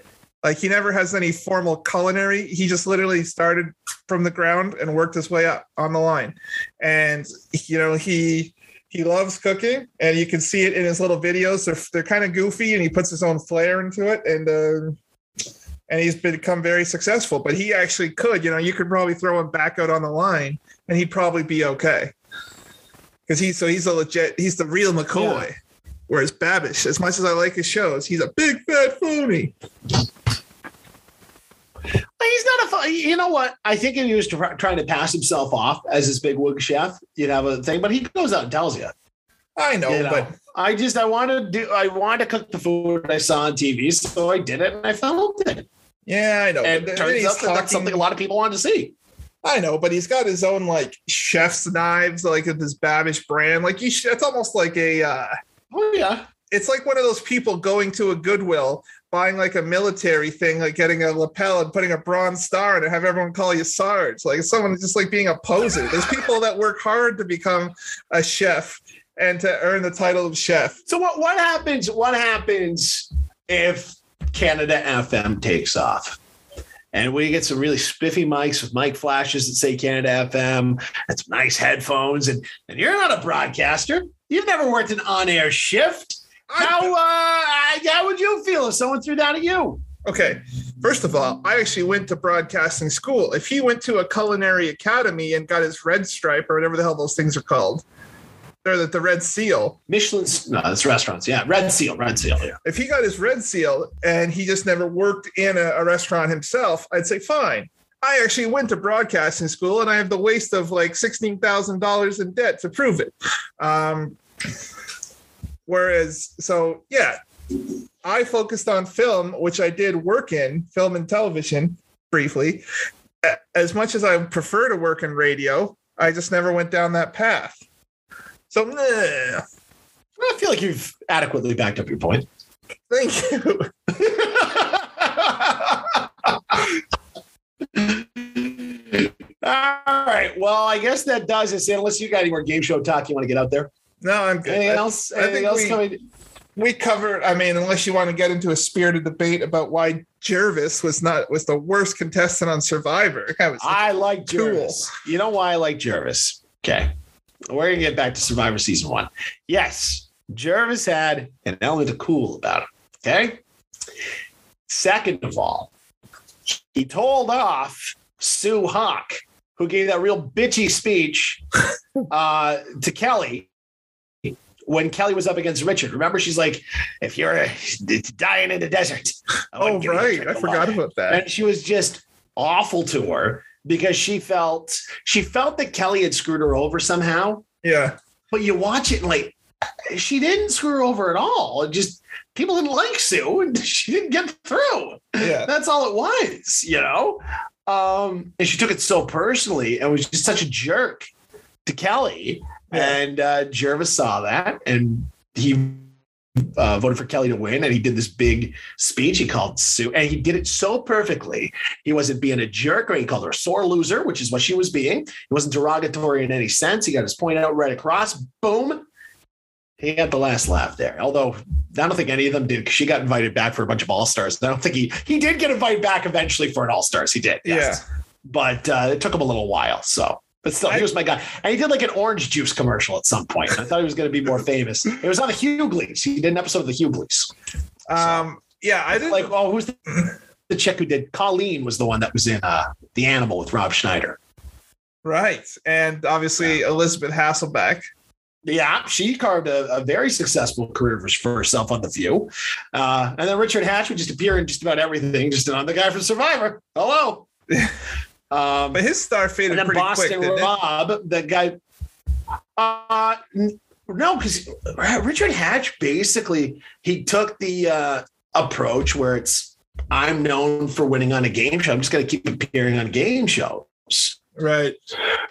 Like he never has any formal culinary. He just literally started from the ground and worked his way up on the line. And you know, he he loves cooking and you can see it in his little videos. They're they're kind of goofy and he puts his own flair into it. And uh, and he's become very successful. But he actually could, you know, you could probably throw him back out on the line, and he'd probably be okay. Because he's so he's a legit, he's the real McCoy. Whereas Babish, as much as I like his shows, he's a big fat phony. He's not a. You know what? I think if he was tr- trying to pass himself off as this big wig chef, you'd have a thing. But he goes out and tells you. I know, you know, but I just I want to do. I want to cook the food I saw on TV, so I did it, and I filmed it. yeah, I know. And it turns out that that's something a lot of people wanted to see. I know, but he's got his own like chef's knives, like with his Babish brand. Like you, sh- it's almost like a. Uh, Oh yeah. it's like one of those people going to a Goodwill, buying like a military thing, like getting a lapel and putting a bronze star and have everyone call you Sarge. Like someone just like being a poser. There's people that work hard to become a chef and to earn the title of chef. So what what happens? What happens if Canada FM takes off? And we get some really spiffy mics with mic flashes that say Canada FM and some nice headphones. And, and you're not a broadcaster. You've never worked an on-air shift. How uh, how would you feel if someone threw that at you? Okay, first of all, I actually went to broadcasting school. If he went to a culinary academy and got his red stripe or whatever the hell those things are called, or the, the red seal, Michelin's no, it's restaurants. Yeah, Red Seal, Red Seal. Yeah. if he got his red seal and he just never worked in a, a restaurant himself, I'd say fine. I actually went to broadcasting school and I have the waste of like sixteen thousand dollars in debt to prove it. Um, whereas, so yeah, I focused on film, which I did work in film and television briefly. As much as I prefer to work in radio, I just never went down that path. So, nah, I feel like you've adequately backed up your point. thank you. (laughs) All right. Well, I guess that does it. Unless you got any more game show talk you want to get out there. No, I'm good. Anything I- else? I Anything think else we- coming? we covered i mean unless you want to get into a spirited debate about why gervase was not was the worst contestant on survivor That was- I like Cool. Gervase. You know why I like Gervase? Okay. We're gonna get back to Survivor season one. Yes, Gervase had an element of cool about him. Okay. Second of all, he told off Sue Hawk, who gave that real bitchy speech (laughs) uh, to Kelly when Kelly was up against Richard. Remember, she's like, "If you're dying in the desert." (laughs) Oh wouldn't give you a right i forgot about that and she was just awful to her because she felt she felt that Kelly had screwed her over somehow. yeah But you watch it and like she didn't screw her over at all. It just people didn't like Sue and (laughs) she didn't get through. yeah That's all it was, you know. Um, and she took it so personally and was just such a jerk to Kelly. Yeah. And uh, Gervase saw that and he uh, voted for Kelly to win. And he did this big speech. He called Sue, and he did it so perfectly. He wasn't being a jerk or he called her a sore loser, which is what she was being. He wasn't derogatory in any sense. He got his point out right across. Boom. He got the last laugh there. Although I don't think any of them did. She got invited back for a bunch of all stars. I don't think he he did get invited back eventually for an all stars. He did. Yes. But uh, it took him a little while. So, but still, he was my guy. And he did like an orange juice commercial at some point. I thought he was going to be more famous. It was on the Hughleys. He did an episode of the Hughleys. um yeah i didn't Like, oh, who's the, the chick who did? Colleen was the one that was in uh, The Animal with Rob Schneider. right and obviously elisabeth hasselbeck Yeah, she carved a, a very successful career for, for herself on The View. Uh, and then Richard Hatch would just appear in just about everything, just on the guy from Survivor. Hello. (laughs) Um, but his star faded and pretty Boston quick? Rob, the guy. Uh, no, because Richard Hatch basically he took the uh, approach where it's I'm known for winning on a game show. I'm just going to keep appearing on game shows. Right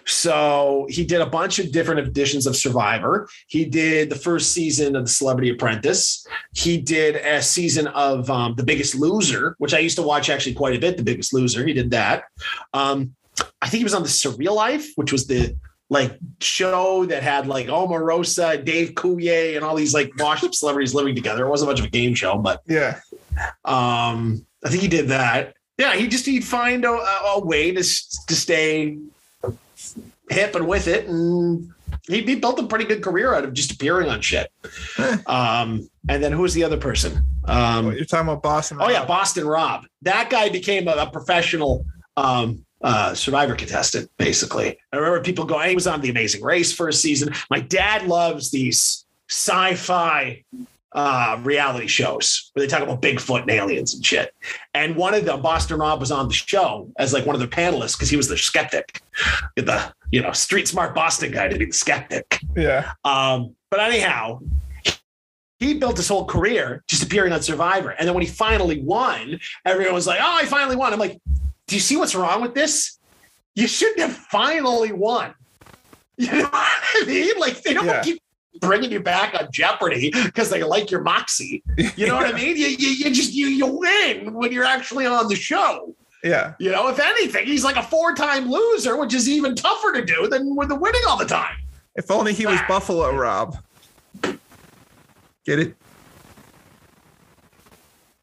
So he did a bunch of different editions of Survivor. He did the first season of The Celebrity Apprentice. He did a season of um, The Biggest Loser, which I used to watch actually quite a bit. The Biggest Loser. He did that. Um, I think he was on The Surreal Life, which was the like show that had like Omarosa, Dave Coulier, and all these like washed up celebrities living together. It wasn't much of a game show, but yeah um, I think he did that. Yeah, he just he'd find a, a, way to to stay hip and with it, and he, he built a pretty good career out of just appearing on shit. Um, and then who was the other person? Um, you're talking about boston oh yeah, Boston Rob. That guy became a, a professional um, uh, Survivor contestant. Basically, I remember people going. He was on The Amazing Race for a season. My dad loves these sci-fi uh, reality shows where they talk about Bigfoot and aliens and shit. And one of them, Boston Rob, was on the show as like one of the panelists because he was the skeptic, the you know street smart Boston guy to be the skeptic. yeah Um, but anyhow, he built his whole career just appearing on Survivor. And then when he finally won, everyone was like, "Oh, I finally won." I'm like, "Do you see what's wrong with this? you shouldn't have finally won. (laughs) You know what I mean? Like they don't Yeah. keep bringing you back on Jeopardy because they like your moxie. You know what I (laughs) mean? You, you, you just you you win when you're actually on the show. Yeah. You know, if anything, he's like a four-time loser, which is even tougher to do than with the winning all the time. If only he was Buffalo Rob. Get it?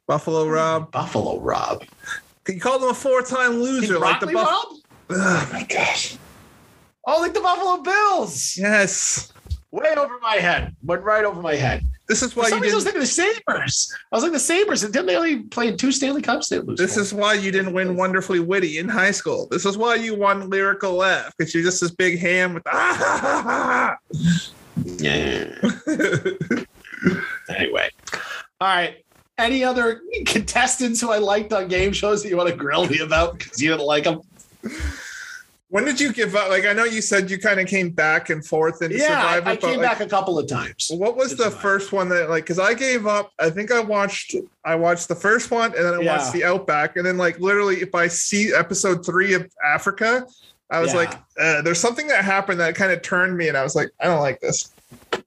Buffalo Rob. Buffalo Rob. Can you called him a four-time loser, like the Buff. Rob? Oh my gosh. Oh, like the Buffalo Bills. Yes. Way over my head. Went right over my head. This is why you reason, I was didn't. thinking the Sabres. I was like the Sabres, and didn't they only play in two Stanley Cups? They lose. This four. is why you didn't win wonderfully witty in high school. This is why you won lyrical laugh because you're just this big ham with ah, ha, ha, ha, yeah. (laughs) Anyway, all right. Any other contestants who I liked on game shows that you want to grill me about because you didn't like them? When did you give up? Like I know you said you kind of came back and forth into Yeah, Survivor, I, I but came like, back a couple of times. what was the Survivor. first one that like? Because I gave up. I think I watched. I watched the first one, and then I Yeah. watched the Outback, and then like literally, if I see episode three of Africa, I was Yeah. like, uh, "There's something that happened that kind of turned me," and I was like, "I don't like this."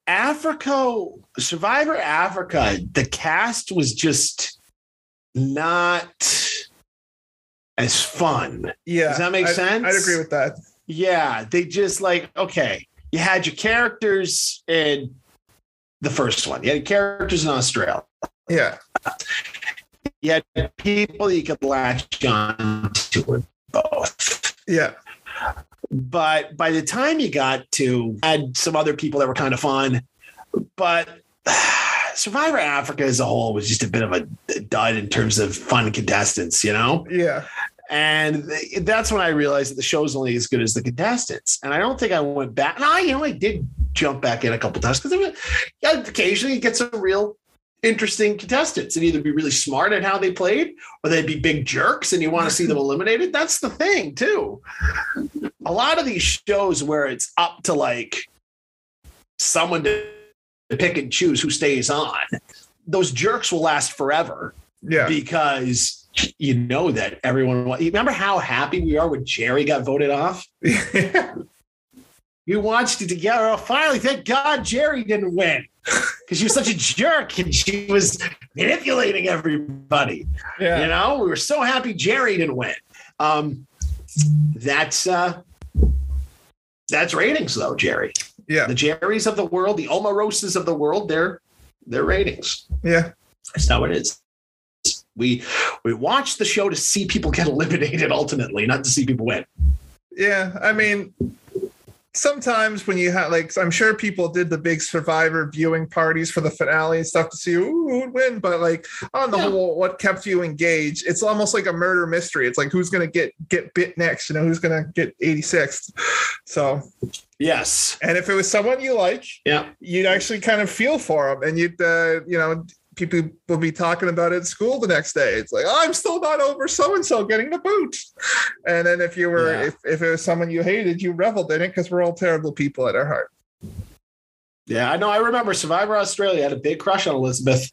Africa, Survivor Africa, the cast was just not as fun. Yeah, Does that make I- sense? I'd agree with that. Yeah, they just like okay, you had your characters in the first one. You had characters in Australia. Yeah, You had people you could latch on to in both. yeah, But by the time you got to had some other people that were kind of fun, but Survivor Africa as a whole was just a bit of a dud in terms of fun contestants, you know? yeah. And that's when I realized that the show's only as good as the contestants. And I don't think I went back. And I, you know, I did jump back in a couple times because occasionally you get some real interesting contestants and either be really smart at how they played or they'd be big jerks and you want to see them (laughs) eliminated. That's the thing, too. A lot of these shows where it's up to like someone to pick and choose who stays on, those jerks will last forever Yeah, because you know that everyone. You remember how happy we are when Jerri got voted off? (laughs) You watched it together. Oh, finally, thank God Jerri didn't win because she was such a jerk and she was manipulating everybody. yeah. You know, we were so happy Jerri didn't win. Um, that's uh, that's ratings though, Jerri. Yeah. The Jerris of the world, the Omaroses of the world, they're they're ratings. Yeah. That's how it is. We we watch the show to see people get (laughs) eliminated ultimately, not to see people win. Yeah. I mean, sometimes when you have like, I'm sure people did the big survivor viewing parties for the finale and stuff to see who would win, but like on the Yeah. whole, what kept you engaged? It's almost like a murder mystery. It's like who's gonna get get bit next, you know, who's gonna get 86th. So Yes. and if it was someone you like, Yeah. you'd actually kind of feel for them and you'd uh, you know people will be talking about it at school the next day it's like i'm still not over so and so getting the boot and then if you were Yeah. if, if it was someone you hated you reveled in it because we're all terrible people at our heart Yeah, I know. I remember Survivor Australia had a big crush on Elisabeth.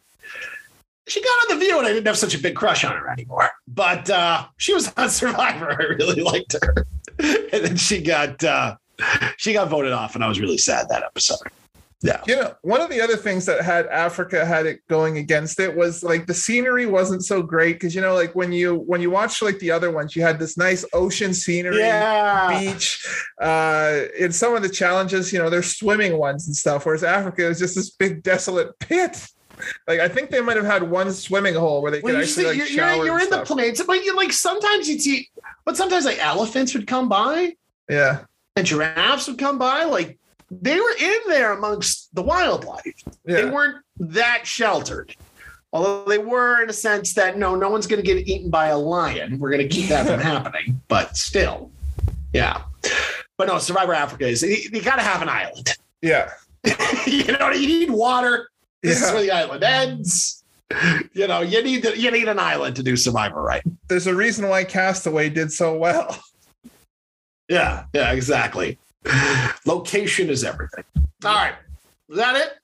She got on the view and I didn't have such a big crush on her anymore. But uh, she was on (laughs) Survivor. I really liked her. (laughs) and then she got uh, she got voted off, and I was really sad that episode. Yeah. you know one of the other things that had africa had it going against it was like the scenery wasn't so great because you know like when you when you watch like the other ones you had this nice ocean scenery Yeah. beach. Uh, in some of the challenges, you know, there's swimming ones and stuff, whereas Africa is just this big desolate pit. Like I think they might have had one swimming hole where they Well, could actually see, like you're, shower. you're, in the plains, but you like sometimes you'd see, but sometimes like elephants would come by yeah, and giraffes would come by. Like they were in there amongst the wildlife. They weren't that sheltered. Although they were in a sense that no, no one's going to get eaten by a lion. We're going to keep that from (laughs) happening. But still, yeah. But no, Survivor Africa is you, you got to have an island. yeah, (laughs) you know, you need water. This is Yeah. where the island ends. You know, you need the, you need an island to do Survivor right. There's a reason why Castaway did so well. Yeah, yeah, exactly. Location is everything. All right, is that it?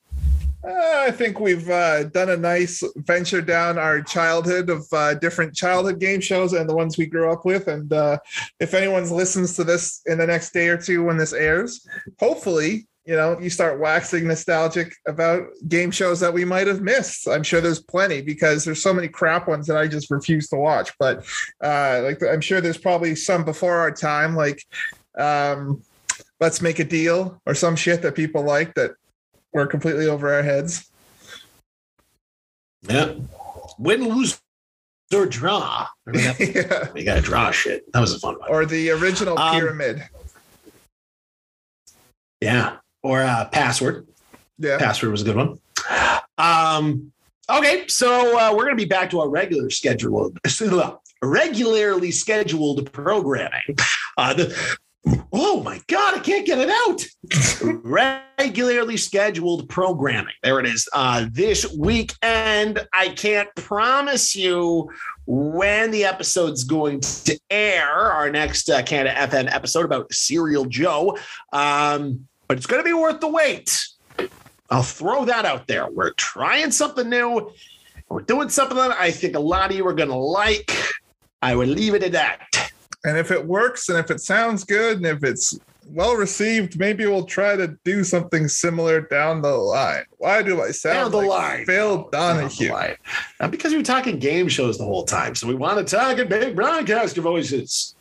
Uh, I think we've uh, done a nice venture down our childhood of uh, different childhood game shows and the ones we grew up with. And uh, if anyone listens to this in the next day or two when this airs, hopefully, you know, you start waxing nostalgic about game shows that we might have missed. I'm sure there's plenty because there's so many crap ones that I just refuse to watch. But uh, like, I'm sure there's probably some before our time, like um, Let's Make a Deal or some shit that people like that we're completely over our heads. Yeah. Win, lose, or draw. Remember that? (laughs) yeah. we got to draw shit. That was a fun one. Or the original Um, pyramid. yeah. Or uh, password. Yeah. Password was a good one. Um, okay, so uh, we're going to be back to our regular schedule, (laughs) regularly scheduled programming. Uh, the, oh my god, I can't get it out. regularly scheduled programming. There it is. Uh, this weekend, I can't promise you when the episode's going to air. Our next uh, Canada FM episode about Serial Joe, um, but it's going to be worth the wait. I'll throw that out there. We're trying something new. We're doing something that I think a lot of you are going to like. I would leave it at that. And if it works and if it sounds good and if it's well received, maybe we'll try to do something similar down the line. Why do I sound Down the like line. Phil Down the Donahue? line. Not because we were talking game shows the whole time. So we want to talk in big broadcaster voices.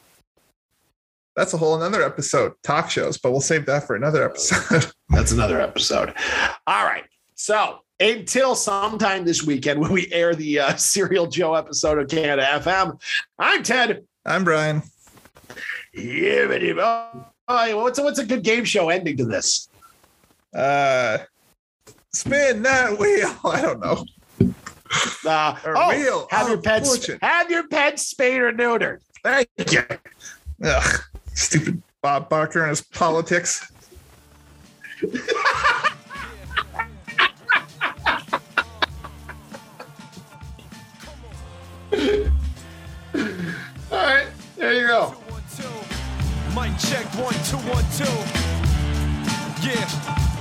That's a whole another episode, talk shows, but we'll save that for another episode. (laughs) That's another episode. All right. So until sometime this weekend when we air the uh, (laughs) Serial Joe episode of Canada FM, I'm Ted. I'm Brian. Yeah, buddy. Oh, oh, what's a, what's a good game show ending to this? Uh spin that wheel. (laughs) I don't know. Uh, oh, wheel have your of pets have your pets spayed or neutered. Thank you. (laughs) Ugh, stupid Bob Barker and his politics. (laughs) there you go. Mic check one two one two. Yeah.